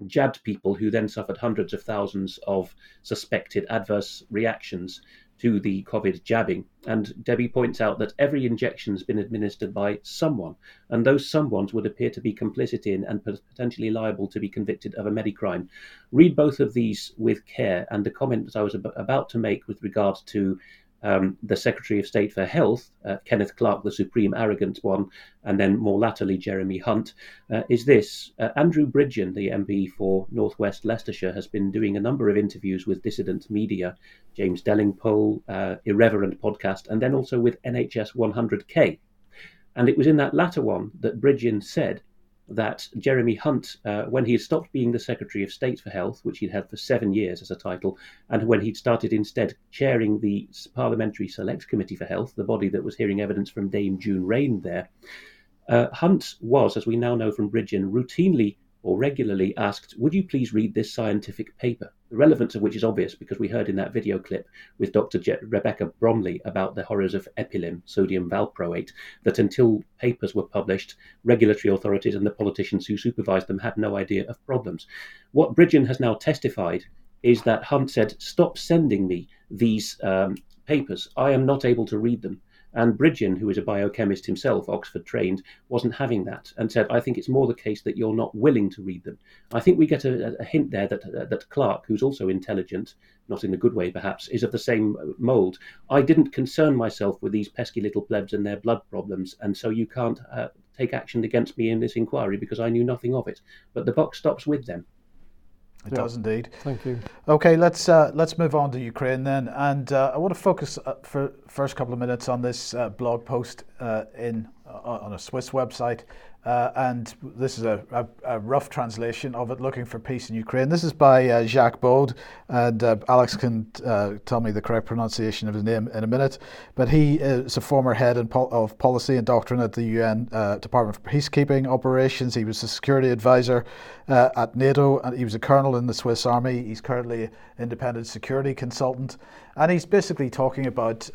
jabbed people who then suffered hundreds of thousands of suspected adverse reactions to the COVID jabbing. And Debbie points out that every injection has been administered by someone, and those someones would appear to be complicit in and potentially liable to be convicted of a medicrime. Read both of these with care, and the comment that I was ab- about to make with regards to um, the Secretary of State for Health, uh, Kenneth Clarke, the supreme arrogant one, and then more latterly Jeremy Hunt, uh, is this. Uh, Andrew Bridgen, the MP for Northwest Leicestershire, has been doing a number of interviews with dissident media, James Delingpole, uh, Irreverent podcast, and then also with NHS 100K. And it was in that latter one that Bridgen said that Jeremy Hunt, uh, when he had stopped being the Secretary of State for Health, which he'd had for seven years as a title, and when he'd started instead chairing the Parliamentary Select Committee for Health, the body that was hearing evidence from Dame June Raine there, uh, Hunt was, as we now know from Bridgen, routinely or regularly asked, Would you please read this scientific paper? The relevance of which is obvious because we heard in that video clip with Dr. Je- Rebecca Bromley about the horrors of epilim, sodium valproate, that until papers were published, regulatory authorities and the politicians who supervised them had no idea of problems. What Bridgen has now testified is that Hunt said, Stop sending me these um, papers. I am not able to read them. And Bridgen, who is a biochemist himself, Oxford trained, wasn't having that and said, I think it's more the case that you're not willing to read them. I think we get a, a hint there that, uh, that Clarke, who's also intelligent, not in a good way perhaps, is of the same mould. I didn't concern myself with these pesky little plebs and their blood problems, and so you can't uh, take action against me in this inquiry because I knew nothing of it. But the buck stops with them. It yeah. does indeed. Thank you. Okay, let's uh, let's move on to Ukraine then, and uh, I want to focus uh, for first couple of minutes on this uh, blog post uh, in uh, on a Swiss website uh, and this is a, a, a, rough translation of it, Looking for Peace in Ukraine. This is by uh, Jacques Baud, and uh, Alex can uh, tell me the correct pronunciation of his name in a minute. But he is a former head pol- of policy and doctrine at the UN uh, Department for Peacekeeping Operations. He was a security advisor uh, at NATO, and he was a colonel in the Swiss Army. He's currently an independent security consultant. And he's basically talking about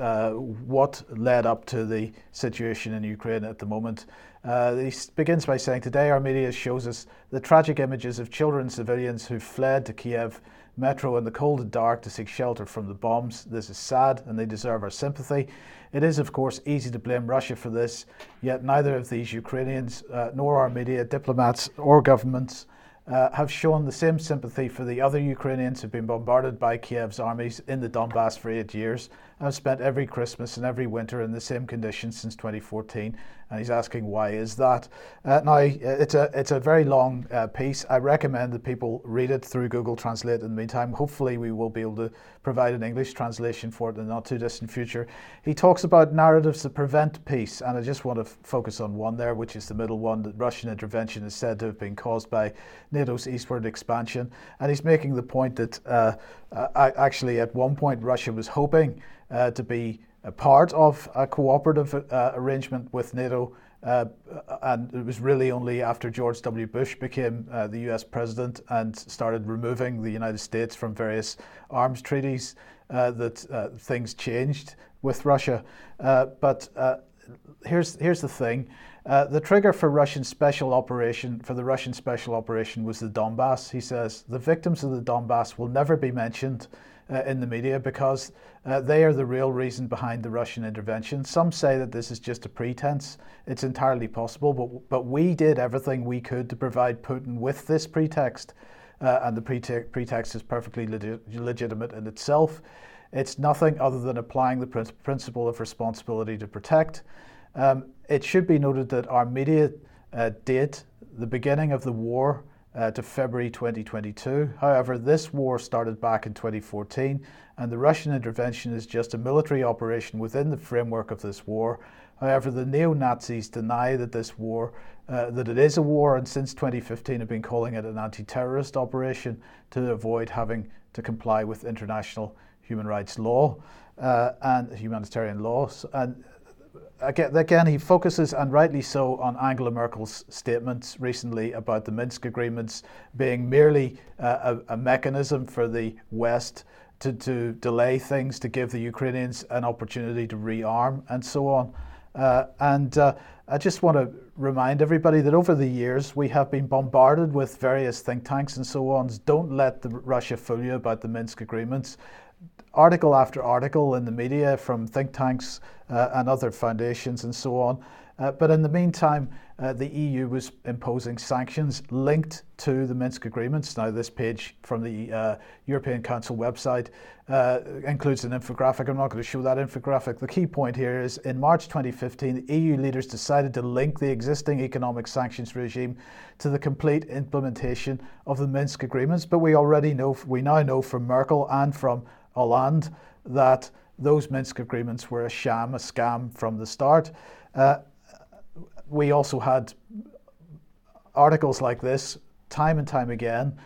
what led up to the situation in Ukraine at the moment. Uh, he begins by saying, Today our media shows us the tragic images of children and civilians who fled to Kiev metro in the cold and dark to seek shelter from the bombs. This is sad and they deserve our sympathy. It is, of course, easy to blame Russia for this, yet neither of these Ukrainians, uh, nor our media, diplomats, or governments uh, have shown the same sympathy for the other Ukrainians who've been bombarded by Kiev's armies in the Donbass for eight years have spent every Christmas and every winter in the same conditions since 2014. And he's asking why is that? Uh, now it's a it's a very long uh, piece. I recommend that people read it through Google Translate. In the meantime, hopefully we will be able to provide an English translation for it in the not too distant future. He talks about narratives that prevent peace, and I just want to f- focus on one there, which is the middle one. That Russian intervention is said to have been caused by NATO's eastward expansion, and he's making the point that uh, uh actually at one point Russia was hoping uh, to be a part of a cooperative uh, arrangement with NATO. Uh, and it was really only after George W. Bush became uh, the US president and started removing the United States from various arms treaties uh, that uh, things changed with Russia. But here's, here's the thing. the trigger for Russian special operation for the Russian special operation was the Donbass. He says the victims of the Donbass will never be mentioned uh, in the media because uh, they are the real reason behind the Russian intervention. Some say that this is just a pretense. It's entirely possible, but, but we did everything we could to provide Putin with this pretext. Uh, and the prete- pretext is perfectly legitimate in itself. It's nothing other than applying the prin- principle of responsibility to protect. Um, it should be noted that our media uh, date the beginning of the war uh, to February 2022. However, this war started back in 2014, and the Russian intervention is just a military operation within the framework of this war. However, the neo Nazis deny that this war, uh, that it is a war, and since 2015 have been calling it an anti terrorist operation to avoid having to comply with international human rights law uh, and humanitarian laws. And again, again, he focuses, and rightly so, on Angela Merkel's statements recently about the Minsk agreements being merely uh, a, a, mechanism for the West to, to delay things, to give the Ukrainians an opportunity to rearm, and so on. Uh, and uh, I just want to remind everybody that over the years we have been bombarded with various think tanks and so on. Don't let the Russia fool you about the Minsk agreements article after article in the media from think tanks uh, and other foundations and so on. Uh, but in the meantime, uh, the EU was imposing sanctions linked to the Minsk agreements. Now, this page from the uh, European Council website uh, includes an infographic. I'm not going to show that infographic. The key point here is in March 2015, EU leaders decided to link the existing economic sanctions regime to the complete implementation of the Minsk agreements. But we already know, we now know from Merkel and from Hollande that those Minsk agreements were a sham, a scam from the start. Uh, we also had articles like this time and time again,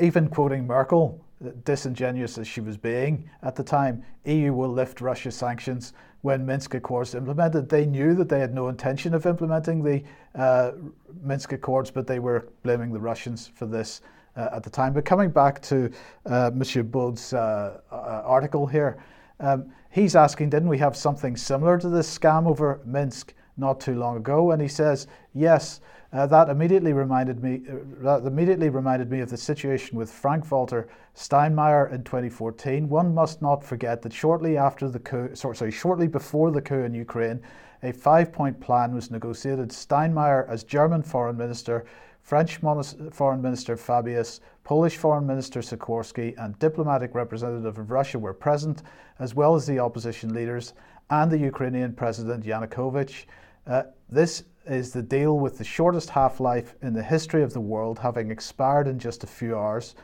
even quoting Merkel, disingenuous as she was being at the time, EU will lift Russia sanctions when Minsk Accords implemented. They knew that they had no intention of implementing the uh, Minsk Accords, but they were blaming the Russians for this uh, at the time. But coming back to uh, Monsieur Baud's uh, uh, article here, um, he's asking, didn't we have something similar to this scam over Minsk not too long ago? And he says, yes. Uh, that immediately reminded me. Uh, that immediately reminded me of the situation with Frank-Walter Steinmeier in 2014. One must not forget that shortly after the coup, sorry, shortly before the coup in Ukraine, a five-point plan was negotiated. Steinmeier, as German foreign minister, French Foreign Minister Fabius, Polish Foreign Minister Sikorski, and diplomatic representative of Russia were present, as well as the opposition leaders and the Ukrainian President Yanukovych. Uh, this is the deal with the shortest half life in the history of the world, having expired in just a few hours.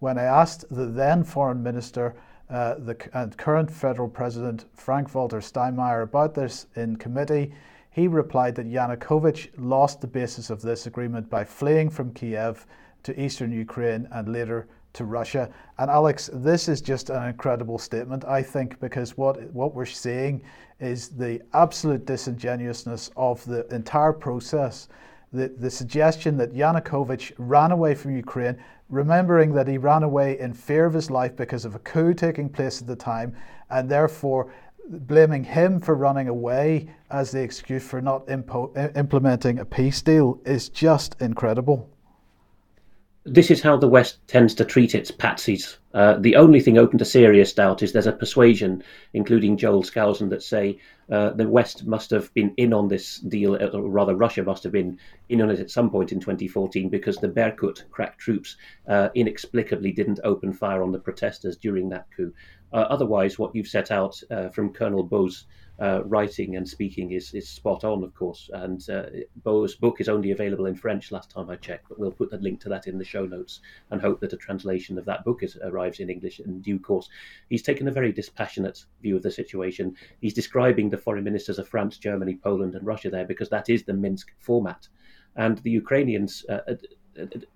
When I asked the then Foreign Minister uh, the, and current federal president Frank Walter Steinmeier about this in committee, he replied that Yanukovych lost the basis of this agreement by fleeing from Kiev to eastern Ukraine and later to Russia. And Alex, this is just an incredible statement, I think, because what what we're seeing is the absolute disingenuousness of the entire process. The, the suggestion that Yanukovych ran away from Ukraine, remembering that he ran away in fear of his life because of a coup taking place at the time, and therefore blaming him for running away as the excuse for not impo- implementing a peace deal is just incredible this is how the West tends to treat its patsies. Uh, the only thing open to serious doubt is there's a persuasion, including Joel Skousen, that say uh, the West must have been in on this deal, uh, or rather, Russia must have been in on it at some point in 2014 because the Berkut crack troops uh, inexplicably didn't open fire on the protesters during that coup. Uh, otherwise, what you've set out uh, from Colonel Baud's uh, writing and speaking is, is spot on, of course. And Baud's book is only available in French last time I checked, but we'll put the link to that in the show notes and hope that a translation of that book is, arrives in English in due course. He's taken a very dispassionate view of the situation. He's describing the foreign ministers of France, Germany, Poland, and Russia there because that is the Minsk format. And the Ukrainians, uh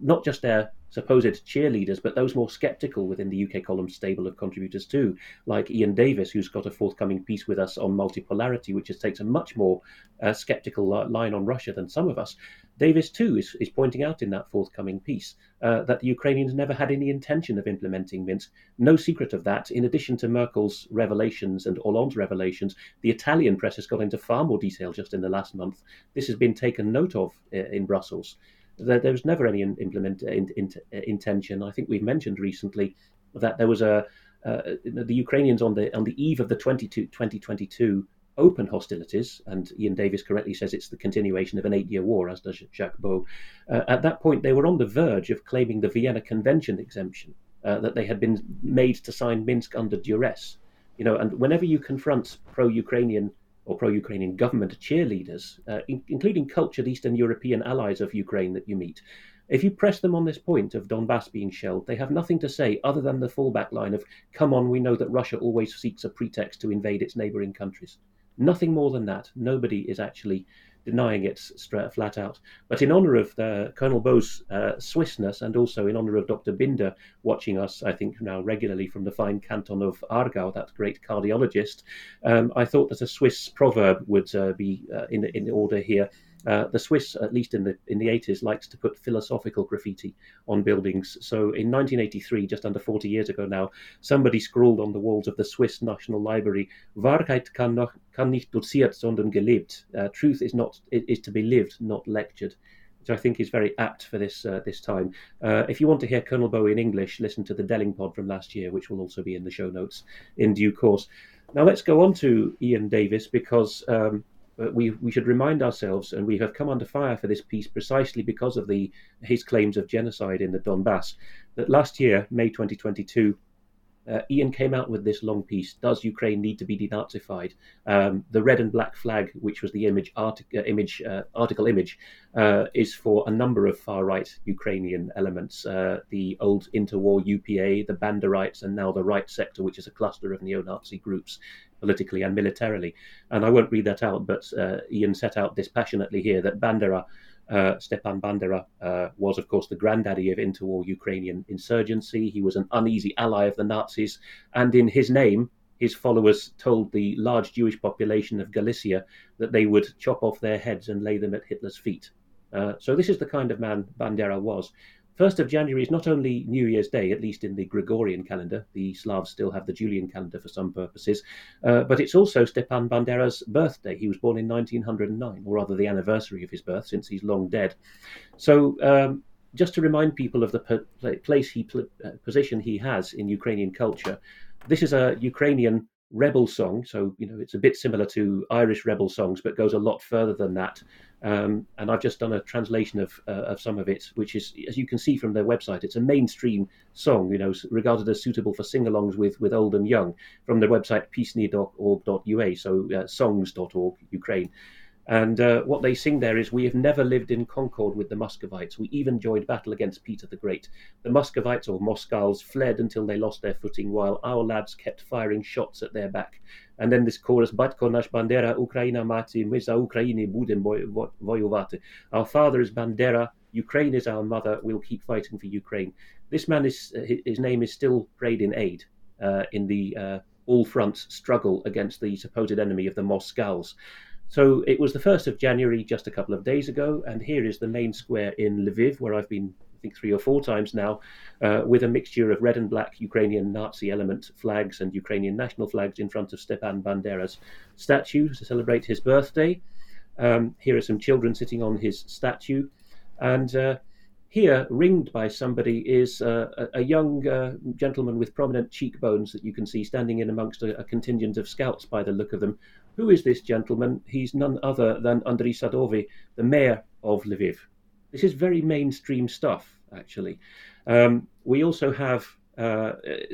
not just their supposed cheerleaders, but those more sceptical within the UK column stable of contributors too, like Iain Davis, who's got a forthcoming piece with us on multipolarity, which takes a much more uh, sceptical line on Russia than some of us. Davis too is, is pointing out in that forthcoming piece uh, that the Ukrainians never had any intention of implementing Minsk. No secret of that. In addition to Merkel's revelations and Hollande's revelations, the Italian press has got into far more detail just in the last month. This has been taken note of uh, in Brussels there, there was never any implement in, in, intention. I think we've mentioned recently that there was a uh, the Ukrainians on the on the eve of the 2022 open hostilities, and Iain Davis correctly says it's the continuation of an eight-year war, as does Jacques Baud. Uh, at that point, they were on the verge of claiming the Vienna Convention exemption uh, that they had been made to sign Minsk under duress. You know, and whenever you confront pro-Ukrainian or pro Ukrainian government cheerleaders, uh, in, including cultured Eastern European allies of Ukraine that you meet. If you press them on this point of Donbass being shelled, they have nothing to say other than the fallback line of, come on, we know that Russia always seeks a pretext to invade its neighboring countries. Nothing more than that. Nobody is actually denying it straight, flat out. But in honour of the, Colonel Baud's uh, Swissness and also in honour of Dr. Binder watching us, I think now regularly from the fine canton of Aargau, that great cardiologist, um, I thought that a Swiss proverb would uh, be uh, in, in order here. Uh, the Swiss, at least in the in the 80s, likes to put philosophical graffiti on buildings. So in 1983, just under 40 years ago now, somebody scrawled on the walls of the Swiss National Library, "Wahrheit kann, noch, kann nicht doziert, sondern gelebt." Uh, truth is not is to be lived, not lectured. Which I think is very apt for this uh, this time. Uh, if you want to hear Colonel Baud in English, listen to the Delingpod from last year, which will also be in the show notes in due course. Now let's go on to Iain Davis because um, but we, we should remind ourselves, and we have come under fire for this piece precisely because of the his claims of genocide in the Donbass, that last year, May 2022, uh, Iain came out with this long piece. Does Ukraine need to be denazified? Um, the red and black flag, which was the image, artic- uh, image uh, article image, uh, is for a number of far right Ukrainian elements. Uh, the old interwar UPA, the Banderites, and now the right sector, which is a cluster of neo-Nazi groups politically and militarily. And I won't read that out, but uh, Ian set out dispassionately here that Bandera, uh, Stepan Bandera, uh, was, of course, the granddaddy of interwar Ukrainian insurgency. He was an uneasy ally of the Nazis. And in his name, his followers told the large Jewish population of Galicia that they would chop off their heads and lay them at Hitler's feet. Uh, so this is the kind of man Bandera was. 1st of January is not only New Year's Day, at least in the Gregorian calendar, the Slavs still have the Julian calendar for some purposes, uh, but it's also Stepan Bandera's birthday. He was born in 1909, or rather the anniversary of his birth, since he's long dead. So, um, just to remind people of the place he uh, position he has in Ukrainian culture, this is a Ukrainian rebel song. So, you know, it's a bit similar to Irish rebel songs, but goes a lot further than that. Um, and I've just done a translation of uh, of some of it, which is, as you can see from their website, it's a mainstream song, you know, regarded as suitable for sing-alongs with with old and young. From their website, piesny.org.ua, so uh, songs.org, Ukraine. And uh, what they sing there is, We have never lived in concord with the Muscovites. We even joined battle against Peter the Great. The Muscovites, or Moscals, fled until they lost their footing, while our lads kept firing shots at their back. And then this chorus, Batko nasz bandera, Ukraina mati, my za Ukrainy budem wojowati. Our father is Bandera, Ukraine is our mother, we'll keep fighting for Ukraine. This man is, his name is still prayed in aid uh, in the uh, all fronts struggle against the supposed enemy of the Moscals. So it was the 1st of January just a couple of days ago, and here is the main square in Lviv, where I've been, I think, three or four times now, uh, with a mixture of red and black Ukrainian Nazi element flags and Ukrainian national flags in front of Stepan Bandera's statue to celebrate his birthday. Um, here are some children sitting on his statue, and uh, here, ringed by somebody, is uh, a, young uh, gentleman with prominent cheekbones that you can see standing in amongst a, a, contingent of scouts by the look of them, who is this gentleman? He's none other than Andriy Sadovy, the mayor of Lviv. This is very mainstream stuff, actually. Um, we also have uh,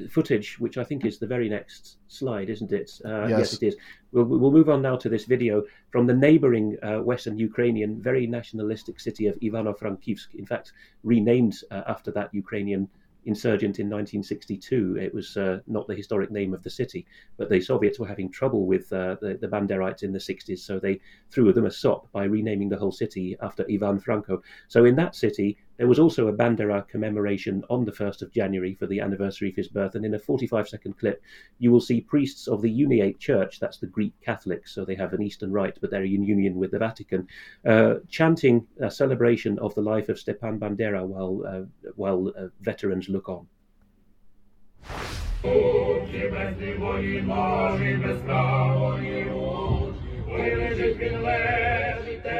footage, which I think is the very next slide, isn't it? Uh, yes. yes. it is. We'll, we'll move on now to this video from the neighboring uh, Western Ukrainian, very nationalistic city of Ivano-Frankivsk, in fact, renamed uh, after that Ukrainian insurgent in 1962. It was uh, not the historic name of the city, but the Soviets were having trouble with uh, the, the Banderites in the 60s, so they threw them a sop by renaming the whole city after Ivan Franko. So in that city, there was also a Bandera commemoration on the 1st of January for the anniversary of his birth, and in a 45 second clip, you will see priests of the Uniate Church, that's the Greek Catholics, so they have an Eastern rite, but they're in union with the Vatican, uh, chanting a celebration of the life of Stepan Bandera while, uh, while uh, veterans look on.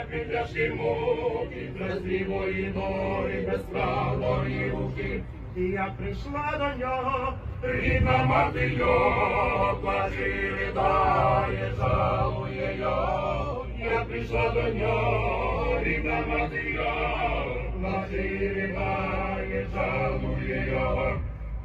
Теплі муки, без лівої ноги, без правої руки. І я прийшла до нього, рідна мати його, плаче ридає, жалує його. Я прийшла до нього, рідна мати його, плаче ридає, жалує його.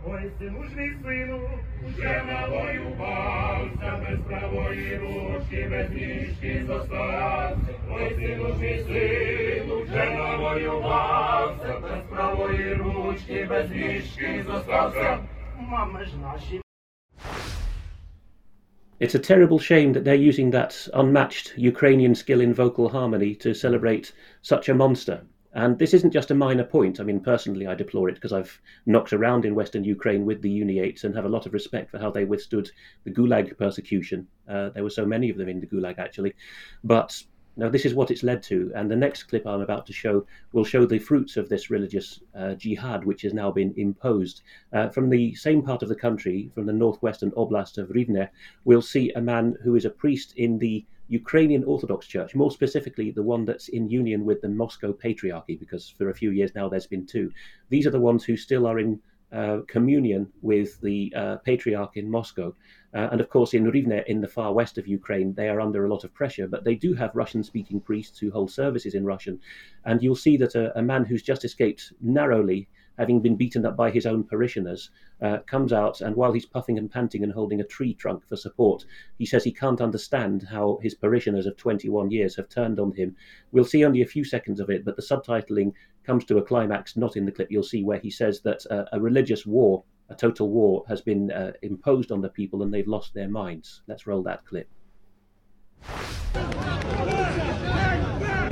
Ой, сину ж мій сину, вже навоювався, без правої ручки, без ніжки зостався. Ой, сину ж мій сину, вже навоювався, без правої ручки, без ніжки зостався. Мами ж наші. It's a terrible shame that they're using that unmatched Ukrainian skill in vocal harmony to celebrate such a monster. And this isn't just a minor point. I mean, personally, I deplore it because I've knocked around in Western Ukraine with the Uniates and have a lot of respect for how they withstood the Gulag persecution. Uh, there were so many of them in the Gulag, actually. But now, this is what it's led to, and the next clip I'm about to show will show the fruits of this religious uh, jihad, which has now been imposed. Uh, from the same part of the country, from the northwestern oblast of Rivne, we'll see a man who is a priest in the Ukrainian Orthodox Church, more specifically the one that's in union with the Moscow Patriarchy, because for a few years now there's been two. These are the ones who still are in uh, communion with the uh, Patriarch in Moscow. Uh, and of course, in Rivne, in the far west of Ukraine, they are under a lot of pressure, but they do have Russian speaking priests who hold services in Russian. And you'll see that a, a man who's just escaped narrowly having been beaten up by his own parishioners, uh, comes out and while he's puffing and panting and holding a tree trunk for support, he says he can't understand how his parishioners of 21 years have turned on him. We'll see only a few seconds of it, but the subtitling comes to a climax not in the clip. You'll see where he says that uh, a religious war, a total war, has been uh, imposed on the people and they've lost their minds. Let's roll that clip.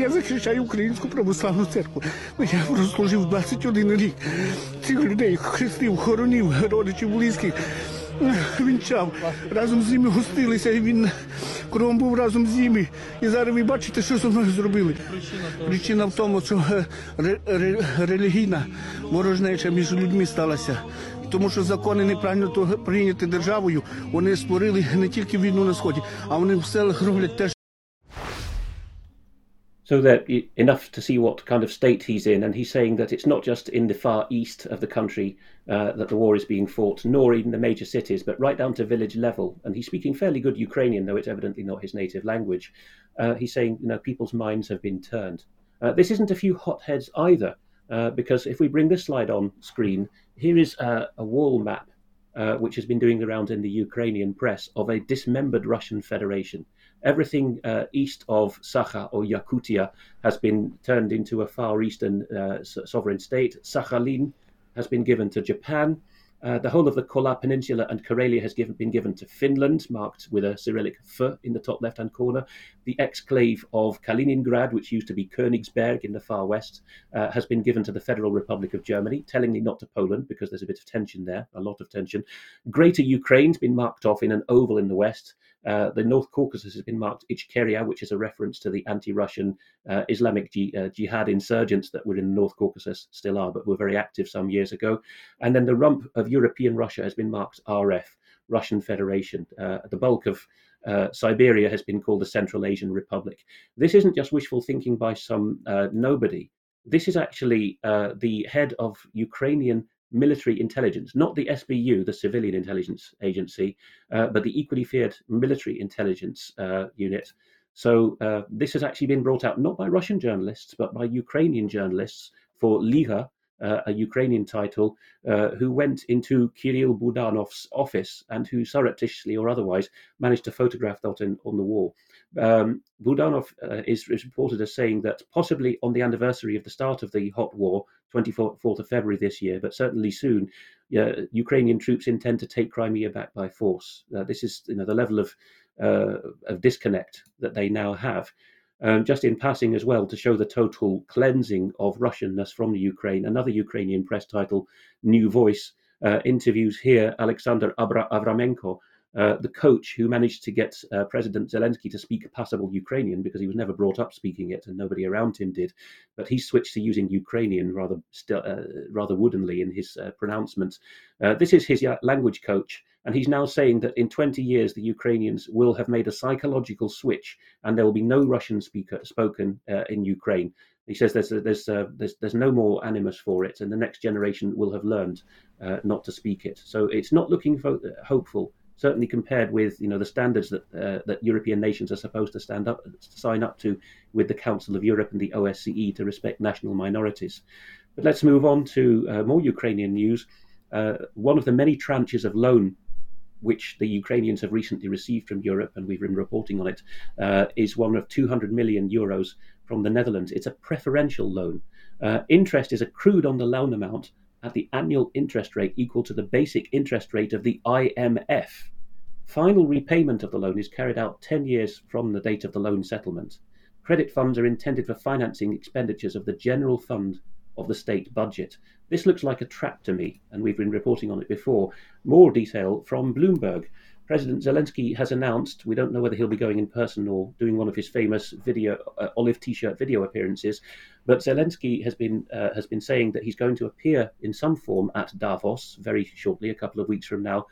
Я захищаю Українську православну церкву. Я прослужив 21 рік. Цих людей хрестив, хоронів, родичів близьких. Вінчав, разом з ними гостилися, і він кром був разом з ними. І зараз ви бачите, що зі мною зробили. Причина в тому, що ре, релігійна ворожнеча між людьми сталася. Тому що закони неправильно прийняті державою, вони створили не тільки війну на сході, а вони в селах роблять теж. So that enough to see what kind of state he's in. And he's saying that it's not just in the far east of the country uh, that the war is being fought, nor even the major cities, but right down to village level. And he's speaking fairly good Ukrainian, though it's evidently not his native language. Uh, he's saying, you know, people's minds have been turned. Uh, this isn't a few hotheads either, uh, because if we bring this slide on screen, here is a, a wall map. Uh, which has been doing the rounds in the Ukrainian press of a dismembered Russian Federation. Everything uh, east of Sakha or Yakutia has been turned into a Far Eastern uh, sovereign state. Sakhalin has been given to Japan. Uh, the whole of the Kola Peninsula and Karelia has given, been given to Finland, marked with a Cyrillic F in the top left hand corner. The exclave of Kaliningrad, which used to be Königsberg in the far west, uh, has been given to the Federal Republic of Germany, tellingly not to Poland because there's a bit of tension there, a lot of tension. Greater Ukraine's been marked off in an oval in the west. Uh, the North Caucasus has been marked Ichkeria, which is a reference to the anti-Russian uh, Islamic uh, jihad insurgents that were in the North Caucasus, still are, but were very active some years ago. And then the rump of European Russia has been marked RF, Russian Federation. Uh, the bulk of uh, Siberia has been called the Central Asian Republic. This isn't just wishful thinking by some nobody. This is actually the head of Ukrainian military intelligence, not the SBU, the civilian intelligence agency, uh, but the equally feared military intelligence uh, unit. So uh, this has actually been brought out not by Russian journalists, but by Ukrainian journalists for Liga, uh, a Ukrainian title, uh, who went into Kirill Budanov's office and who surreptitiously or otherwise managed to photograph that on, on the wall. Um, Budanov uh, is, is, reported as saying that possibly on the anniversary of the start of the hot war, 24th of February this year, but certainly soon, Ukrainian troops intend to take Crimea back by force. Uh, this is you know, the level of, uh, of disconnect that they now have. Um, just in passing as well, to show the total cleansing of Russianness from the Ukraine, another Ukrainian press title, New Voice, uh, interviews here Alexander Abra- Avramenko, uh, the coach who managed to get uh, President Zelensky to speak passable Ukrainian because he was never brought up speaking it and nobody around him did. But he switched to using Ukrainian rather st- uh, rather woodenly in his uh, pronouncements. Uh, this is his language coach, and he's now saying that in 20 years the Ukrainians will have made a psychological switch and there will be no Russian speaker spoken in Ukraine. He says there's, there's, there's, there's no more animus for it, and the next generation will have learned not to speak it. So it's not looking fo- hopeful certainly compared with you know the standards that uh, that European nations are supposed to stand up sign up to with the Council of Europe and the OSCE to respect national minorities. But let's move on to uh, more Ukrainian news. Uh, one of the many tranches of loan which the Ukrainians have recently received from Europe, and we've been reporting on it, uh, is one of 200 million euros from the Netherlands. It's a preferential loan. Uh, interest is accrued on the loan amount at the annual interest rate equal to the basic interest rate of the IMF. Final repayment of the loan is carried out 10 years from the date of the loan settlement. Credit funds are intended for financing expenditures of the general fund of the state budget. This looks like a trap to me, and we've been reporting on it before. More detail from Bloomberg. President Zelensky has announced, we don't know whether he'll be going in person or doing one of his famous video uh, olive t-shirt video appearances, but Zelensky has been uh, has been saying that he's going to appear in some form at Davos very shortly, a couple of weeks from now,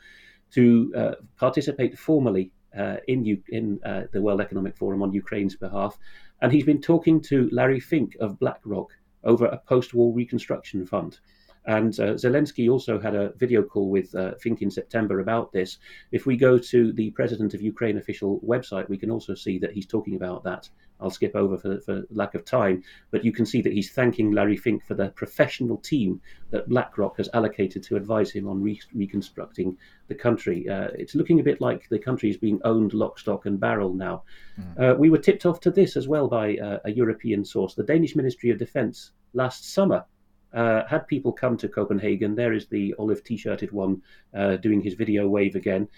to uh, participate formally uh, in U- in uh, the World Economic Forum on Ukraine's behalf, and he's been talking to Larry Fink of BlackRock over a post-war reconstruction fund. And uh, Zelensky also had a video call with uh, Fink in September about this. If we go to the President of Ukraine official website, we can also see that he's talking about that. I'll skip over for, for lack of time, but you can see that he's thanking Larry Fink for the professional team that BlackRock has allocated to advise him on re- reconstructing the country. Uh, it's looking a bit like the country is being owned lock, stock, and barrel now. Mm. Uh, we were tipped off to this as well by uh, a European source. The Danish Ministry of Defense last summer uh, had people come to Copenhagen. There is the olive t-shirted one uh, doing his video wave again,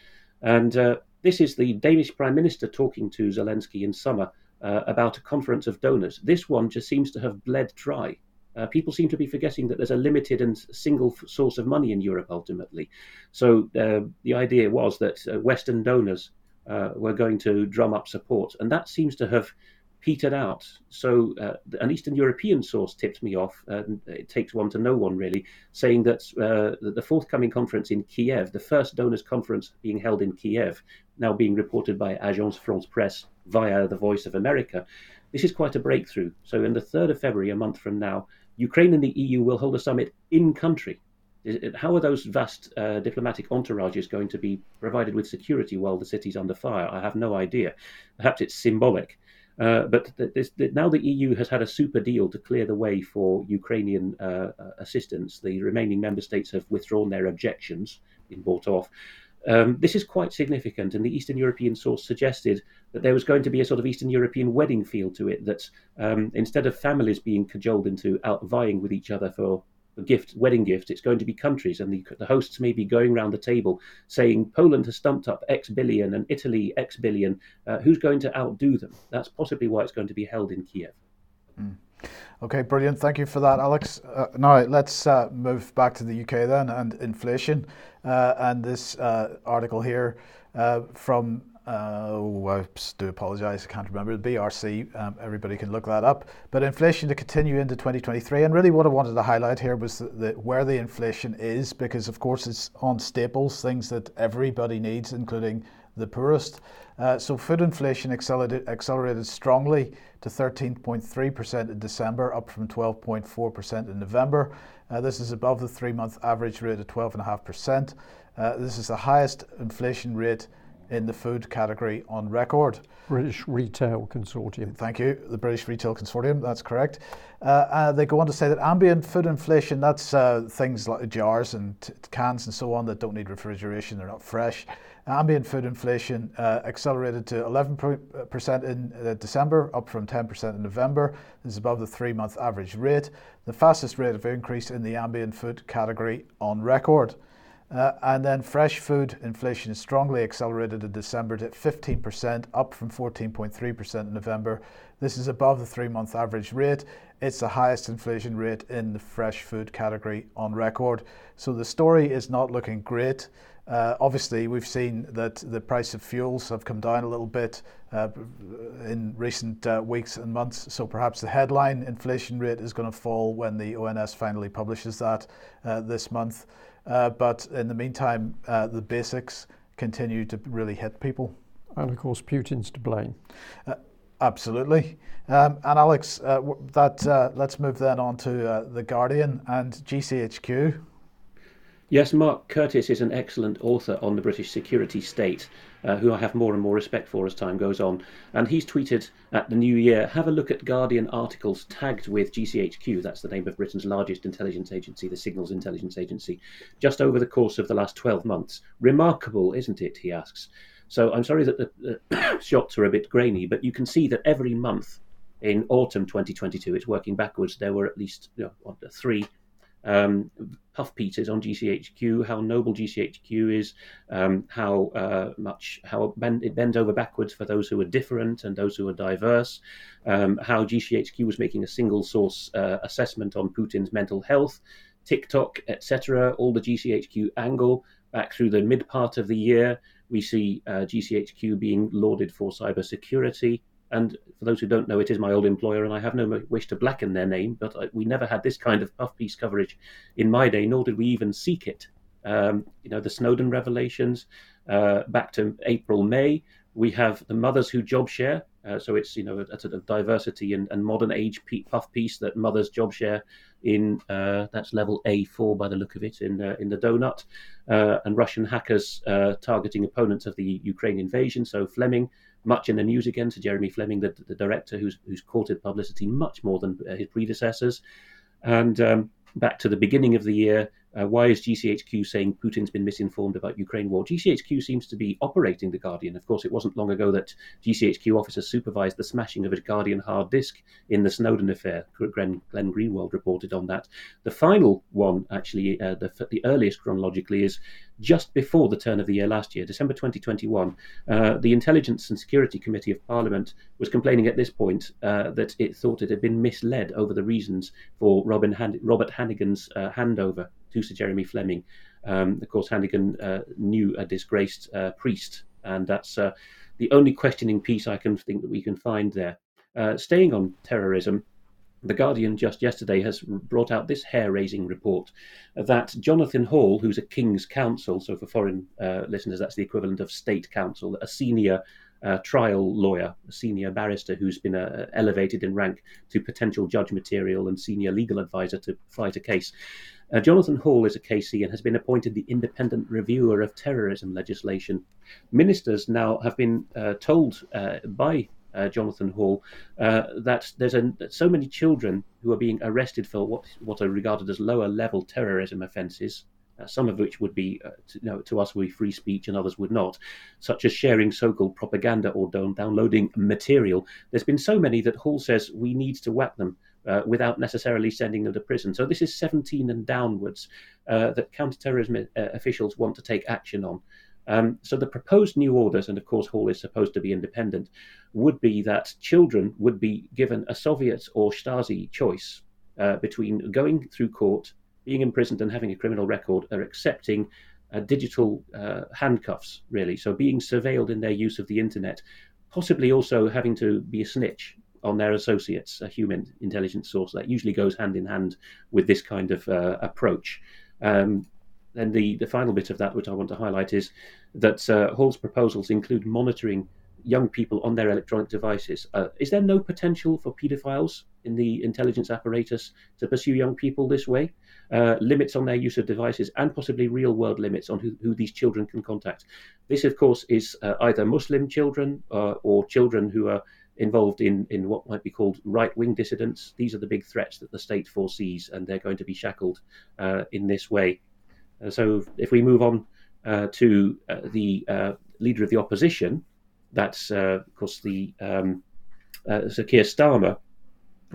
and uh, this is the Danish Prime Minister talking to Zelensky in summer uh, about a conference of donors. This one just seems to have bled dry. Uh, people seem to be forgetting that there's a limited and single f- source of money in Europe ultimately. So uh, the idea was that Western donors were going to drum up support, and that seems to have petered out. So uh, an Eastern European source tipped me off, and it takes one to know one really, saying that uh, the forthcoming conference in Kiev, the first donors conference being held in Kiev, now being reported by Agence France Presse via the Voice of America, this is quite a breakthrough. So on the 3rd of February, a month from now, Ukraine and the EU will hold a summit in country. How are those vast uh, diplomatic entourages going to be provided with security while the city's under fire? I have no idea. Perhaps it's symbolic. Uh, but this, now the EU has had a super deal to clear the way for Ukrainian uh, uh, assistance. The remaining member states have withdrawn their objections, been bought off. Um, this is quite significant, and the Eastern European source suggested that there was going to be a sort of Eastern European wedding feel to it. That um, instead of families being cajoled into out vying with each other for gift, wedding gift, it's going to be countries, and the, the hosts may be going around the table saying Poland has stumped up X billion and Italy X billion. Uh, who's going to outdo them? That's possibly why it's going to be held in Kiev. Mm. Okay, brilliant. Thank you for that, Alex. Uh, now let's uh, move back to the UK then and inflation. Uh, and this uh, article here uh, from uh, oh, I do apologise, I can't remember the BRC. Um, everybody can look that up. But inflation to continue into 2023, and really what I wanted to highlight here was the, the, where the inflation is, because of course it's on staples, things that everybody needs, including the poorest. Uh, so food inflation accelerated, accelerated strongly to 13.3% in December, up from 12.4% in November. Uh, this is above the three-month average rate of 12.5%. Uh, this is the highest inflation rate in the food category on record. British Retail Consortium. Thank you, the British Retail Consortium, that's correct. Uh, uh, they go on to say that ambient food inflation, that's uh, things like jars and t- cans and so on that don't need refrigeration, they're not fresh. Ambient food inflation uh, accelerated to 11% in uh, December, up from 10% in November. This is above the three month average rate, the fastest rate of increase in the ambient food category on record. Uh, and then fresh food inflation strongly accelerated in December to 15%, up from 14.3% in November. This is above the three month average rate. It's the highest inflation rate in the fresh food category on record. So the story is not looking great. Uh, obviously, we've seen that the price of fuels have come down a little bit uh, in recent uh, weeks and months. So perhaps the headline inflation rate is going to fall when the ONS finally publishes that uh, this month. Uh, but in the meantime, uh, the basics continue to really hit people. And of course, Putin's to blame. Absolutely. Um, and Alex, that let's move then on to the Guardian and GCHQ. Yes, Mark Curtis is an excellent author on the British security state, uh, who I have more and more respect for as time goes on. And he's tweeted at the new year have a look at Guardian articles tagged with GCHQ, that's the name of Britain's largest intelligence agency, the Signals Intelligence Agency, just over the course of the last 12 months. Remarkable, isn't it? He asks. So I'm sorry that the, the shots are a bit grainy, but you can see that every month in autumn 2022, it's working backwards, there were at least you know, three um, puff pieces on GCHQ, how noble GCHQ is, um, how uh, much how bend, it bends over backwards for those who are different and those who are diverse, um, how GCHQ was making a single source uh, assessment on Putin's mental health, TikTok, etc. All the GCHQ angle back through the mid part of the year. We see uh, GCHQ being lauded for cybersecurity. And for those who don't know, it is my old employer, and I have no wish to blacken their name, but we never had this kind of puff piece coverage in my day, nor did we even seek it. Um, you know, the Snowden revelations uh, back to April, May. We have the mothers who job share. Uh, so it's you know a, a sort of diversity and, and modern age puff piece that mothers job share in uh, that's level A4 by the look of it in uh, in the donut, uh, and Russian hackers uh, targeting opponents of the Ukraine invasion. So Fleming much in the news again to Jeremy Fleming, the, the director who's who's courted publicity much more than uh, his predecessors. And um, back to the beginning of the year, uh, why is GCHQ saying Putin's been misinformed about Ukraine war? GCHQ seems to be operating the Guardian. Of course, it wasn't long ago that GCHQ officers supervised the smashing of a Guardian hard disk in the Snowden affair. Glenn, Glenn Greenwald reported on that. The final one, actually, uh, the, the earliest chronologically, is just before the turn of the year last year, December 2021. Uh, the Intelligence and Security Committee of Parliament was complaining at this point uh, that it thought it had been misled over the reasons for Han- Robert Hannigan's uh, handover to Sir Jeremy Fleming. Um, of course, Hannigan uh, knew a disgraced uh, priest, and that's uh, the only questioning piece I can think that we can find there. Staying on terrorism, the Guardian just yesterday has brought out this hair raising report that Jonathan Hall, who's a King's Counsel, so for foreign uh, listeners, that's the equivalent of State Counsel, a senior uh, trial lawyer, a senior barrister who's been uh, elevated in rank to potential judge material and senior legal advisor to fight a case. Uh, Jonathan Hall is a KC and has been appointed the independent reviewer of terrorism legislation. Ministers now have been uh, told uh, by uh, Jonathan Hall uh, that there's a, so many children who are being arrested for what what are regarded as lower level terrorism offences uh, some of which would be, to, you know, to us, would be free speech and others would not, such as sharing so called propaganda or downloading material. There's been so many that Hall says we need to whack them. Uh, without necessarily sending them to prison. So this is 17 and downwards uh, that counterterrorism uh, officials want to take action on. Um, so the proposed new orders, and of course Hall is supposed to be independent, would be that children would be given a Soviet or Stasi choice uh, between going through court being imprisoned and having a criminal record or accepting uh, digital uh, handcuffs, really. So being surveilled in their use of the internet, possibly also having to be a snitch on their associates, a human intelligence source. That usually goes hand in hand with this kind of uh, approach. Um, and the, the final bit of that, which I want to highlight, is that uh, Hall's proposals include monitoring young people on their electronic devices. Uh, is there no potential for paedophiles in the intelligence apparatus to pursue young people this way? Uh, limits on their use of devices and possibly real world limits on who, who these children can contact. This, of course, is uh, either Muslim children uh, or children who are involved in, in what might be called right wing dissidents. These are the big threats that the state foresees, and they're going to be shackled uh, in this way. Uh, so, if we move on to the leader of the opposition, that's, uh, of course, the um, uh, Sir Keir Starmer.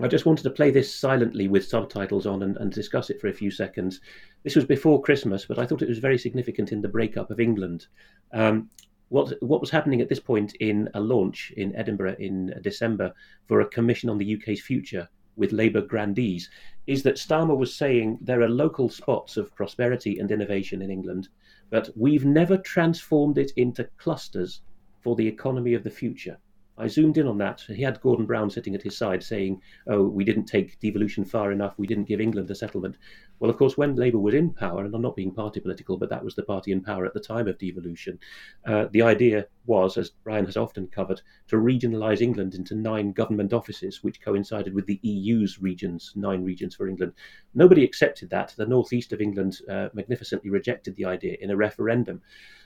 I just wanted to play this silently with subtitles on and, and, discuss it for a few seconds. This was before Christmas, but I thought it was very significant in the breakup of England. Um, what what was happening at this point in a launch in Edinburgh in December for a commission on the UK's future with Labour grandees is that Starmer was saying there are local spots of prosperity and innovation in England, but we've never transformed it into clusters for the economy of the future. I zoomed in on that. He had Gordon Brown sitting at his side saying, Oh, we didn't take devolution far enough. We didn't give England a settlement. Well, of course, when Labour was in power, and I'm not being party political, but that was the party in power at the time of devolution, uh, the idea was, as Brian has often covered, to regionalise England into nine government offices, which coincided with the EU's regions, nine regions for England. Nobody accepted that. The northeast of England uh, magnificently rejected the idea in a referendum.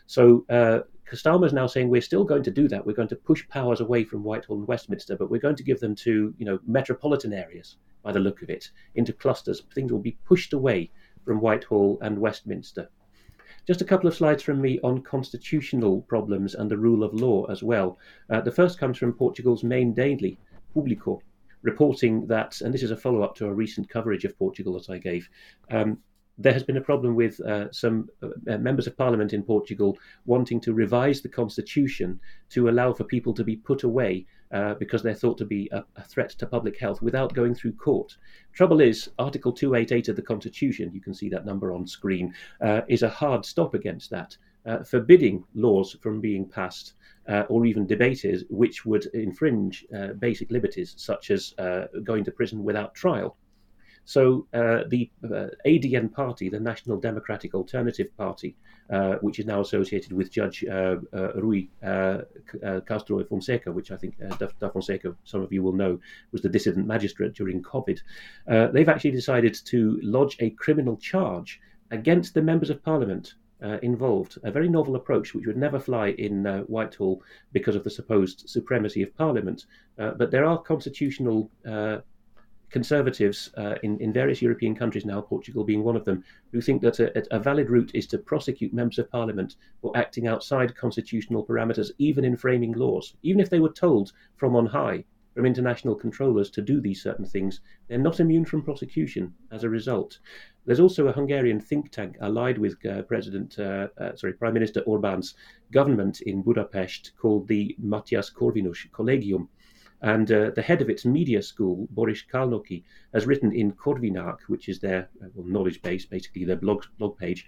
So uh, is now saying we're still going to do that. We're going to push powers away from Whitehall and Westminster, but we're going to give them to you know metropolitan areas by the look of it, into clusters. Things will be pushed away from Whitehall and Westminster. Just a couple of slides from me on constitutional problems and the rule of law as well. Uh, the first comes from Portugal's main daily, Público, reporting that, and this is a follow up to a recent coverage of Portugal that I gave, um, there has been a problem with uh, some uh, members of parliament in Portugal wanting to revise the constitution to allow for people to be put away uh, because they're thought to be a, a, threat to public health without going through court. Trouble is, Article 288 of the Constitution, you can see that number on screen, uh, is a hard stop against that, uh, forbidding laws from being passed. Uh, or even debated, which would infringe basic liberties, such as going to prison without trial. So uh, the uh, ADN party, the National Democratic Alternative Party, uh, which is now associated with Judge uh, uh, Rui uh, Castro Fonseca, which I think da, da, Fonseca, some of you will know, was the dissident magistrate during COVID. they've actually decided to lodge a criminal charge against the members of parliament uh, involved. A very novel approach, which would never fly in uh, Whitehall because of the supposed supremacy of Parliament. Uh, but there are constitutional conservatives uh, in, in various European countries now, Portugal being one of them, who think that a, a, valid route is to prosecute members of parliament for acting outside constitutional parameters, even in framing laws. Even if they were told from on high, from international controllers, to do these certain things, they're not immune from prosecution as a result. There's also a Hungarian think tank allied with uh, President, uh, uh sorry, Prime Minister Orban's government in Budapest called the Mathias Corvinus Collegium and uh, the head of its media school, Boris Kalnoky, has written in Corvinak, which is their uh, well, knowledge base, basically their blog, blog page,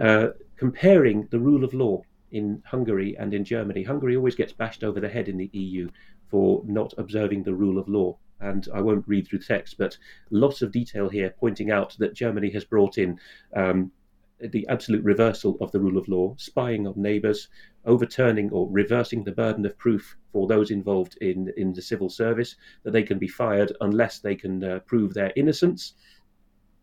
uh, comparing the rule of law in Hungary and in Germany. Hungary always gets bashed over the head in the EU for not observing the rule of law. And I won't read through the text, but lots of detail here pointing out that Germany has brought in um, the absolute reversal of the rule of law, spying on neighbours, overturning or reversing the burden of proof for those involved in, in the civil service, that they can be fired unless they can uh, prove their innocence.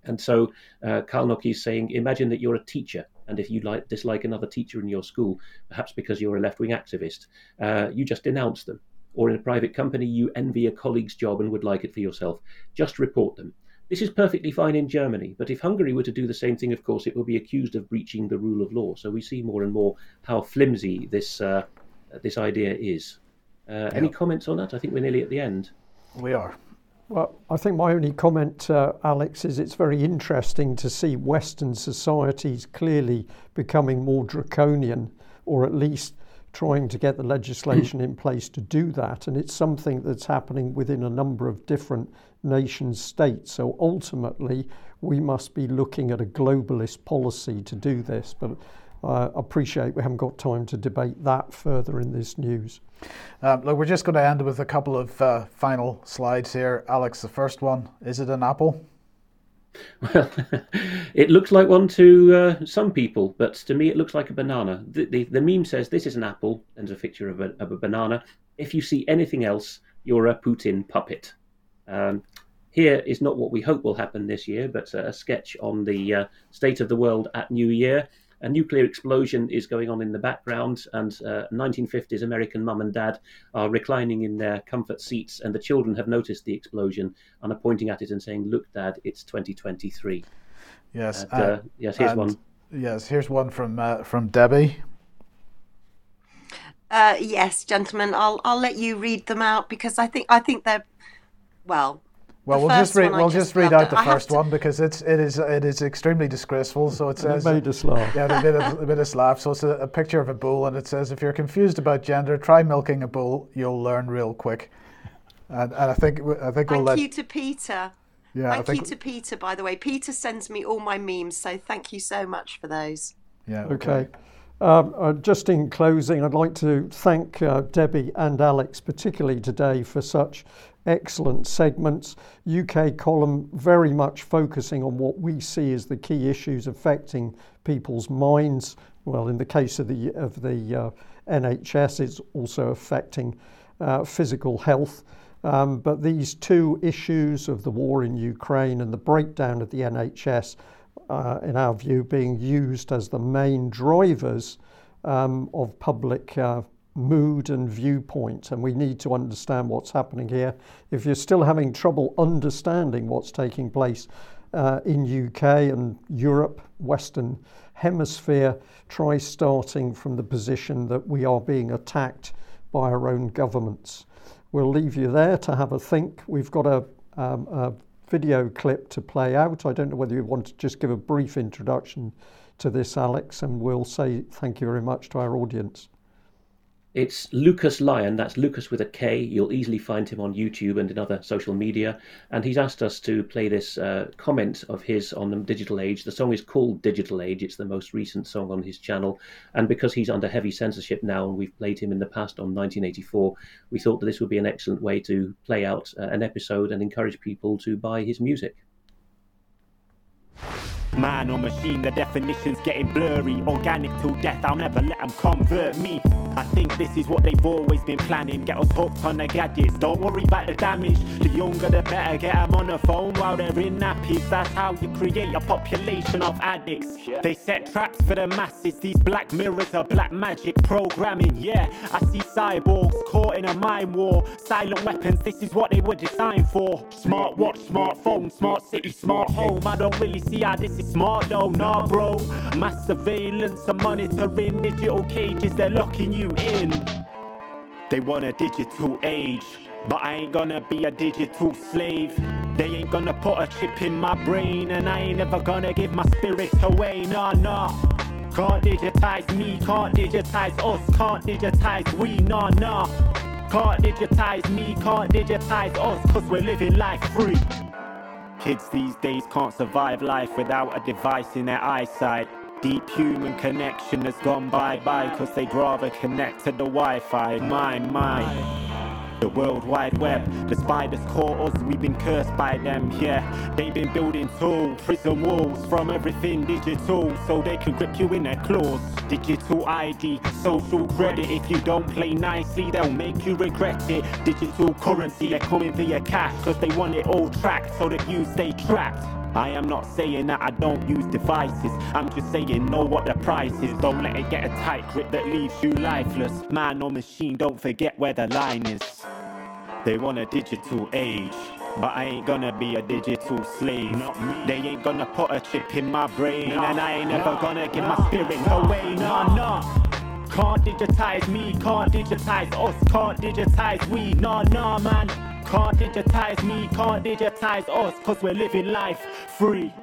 And so uh, Kalnoky is saying, imagine that you're a teacher, and if you like, dislike another teacher in your school, perhaps because you're a left wing activist, uh, you just denounce them. Or in a private company, you envy a colleague's job and would like it for yourself. Just report them This is perfectly fine in Germany, but if Hungary were to do the same thing, of course, it would be accused of breaching the rule of law. So we see more and more how flimsy this uh, this idea is. Uh, Any comments on that? I think we're nearly at the end. We are. Well, I think my only comment, uh, Alex, is it's very interesting to see Western societies clearly becoming more draconian, or at least trying to get the legislation in place to do that. And it's something that's happening within a number of different nation states. So ultimately, we must be looking at a globalist policy to do this. But I appreciate we haven't got time to debate that further in this news. Um, look, we're just going to end with a couple of uh, final slides here. Alex, the first one is it an apple? Well, it looks like one to uh, some people, but to me it looks like a banana. The, the, the meme says this is an apple, and a picture of a, of a banana. If you see anything else, you're a Putin puppet. Um, here is not what we hope will happen this year, but a sketch on the uh, state of the world at New Year. A nuclear explosion is going on in the background, and uh, 1950s American mum and dad are reclining in their comfort seats, and the children have noticed the explosion and are pointing at it and saying, "Look, Dad, it's 2023." Yes. And, uh, yes. Here's one. Yes. Here's one from uh, from Debbie. Uh, yes, gentlemen, I'll I'll let you read them out because I think I think they're well. Well, we'll just read we'll just just read loved. out the first one because it's it is it is extremely disgraceful. So it And it says made us laugh. Yeah, it made us, it made us laugh. So it's a, a picture of a bull, and it says, "If you're confused about gender, try milking a bull. You'll learn real quick." And, and I think I think we'll Thank let you to Peter. Yeah, I thank you to Peter, by the way. Peter sends me all my memes, so thank you so much for those. Yeah. Okay. Um, uh, just in closing, I'd like to thank uh, Debbie and Alex, particularly today, for such excellent segments. UK column very much focusing on what we see as the key issues affecting people's minds. Well, in the case of the of the uh, NHS, it's also affecting uh, physical health. Um, but these two issues of the war in Ukraine and the breakdown of the NHS uh, in our view, being used as the main drivers um, of public uh, mood and viewpoint. And we need to understand what's happening here. If you're still having trouble understanding what's taking place uh, in UK and Europe, Western Hemisphere, try starting from the position that we are being attacked by our own governments. We'll leave you there to have a think. We've got a, um, a video clip to play out. I don't know whether you want to just give a brief introduction to this, Alex, and we'll say thank you very much to our audience. It's Lukas Lyon. That's Lukas with a K. You'll easily find him on YouTube and in other social media. And he's asked us to play this uh, comment of his on the digital age. The song is called Digital Age. It's the most recent song on his channel. And because he's under heavy censorship now, and we've played him in the past on 1984, we thought that this would be an excellent way to play out uh, an episode and encourage people to buy his music. Man or machine, the definition's getting blurry. Organic till death, I'll never let them convert me. I think this is what they've always been planning. Get us hooked on the gadgets, don't worry about the damage. The younger the better, get them on the phone while they're in nappies. That's how you create a population of addicts. They set traps for the masses, these black mirrors are black magic programming. Yeah, I see cyborgs caught in a mind war. Silent weapons, this is what they were designed for. Smart watch, smartphone, smart city, smart home. I don't really see how this is smart though, nah, bro. Mass surveillance and monitoring digital cages, they're locking you in. They want a digital age, but I ain't gonna be a digital slave. They ain't gonna put a chip in my brain, and I ain't ever gonna give my spirit away, nah, nah. Can't digitize me, can't digitize us, can't digitize we, nah, nah. Can't digitize me, can't digitize us, cause we're living life free. Kids these days can't survive life without a device in their eyesight. Deep human connection has gone bye bye because they'd rather connect to the Wi Fi. My, my. The World Wide Web, the spiders caught us, we've been cursed by them, yeah. They've been building tall prison walls from everything digital so they can grip you in their claws. Digital ID, social credit, if you don't play nicely, they'll make you regret it. Digital currency, they're coming for your cash because they want it all tracked so that you stay trapped. I am not saying that I don't use devices. I'm just saying know what the price is. Don't let it get a tight grip that leaves you lifeless. Man or machine, don't forget where the line is. They want a digital age, But I ain't gonna be a digital slave. They ain't gonna put a chip in my brain. And I ain't never gonna give my spirit away. Nah, nah. Can't digitize me, can't digitize us, can't digitize we. Nah, nah, man. Can't digitize me, can't digitize us, cause we're living life free.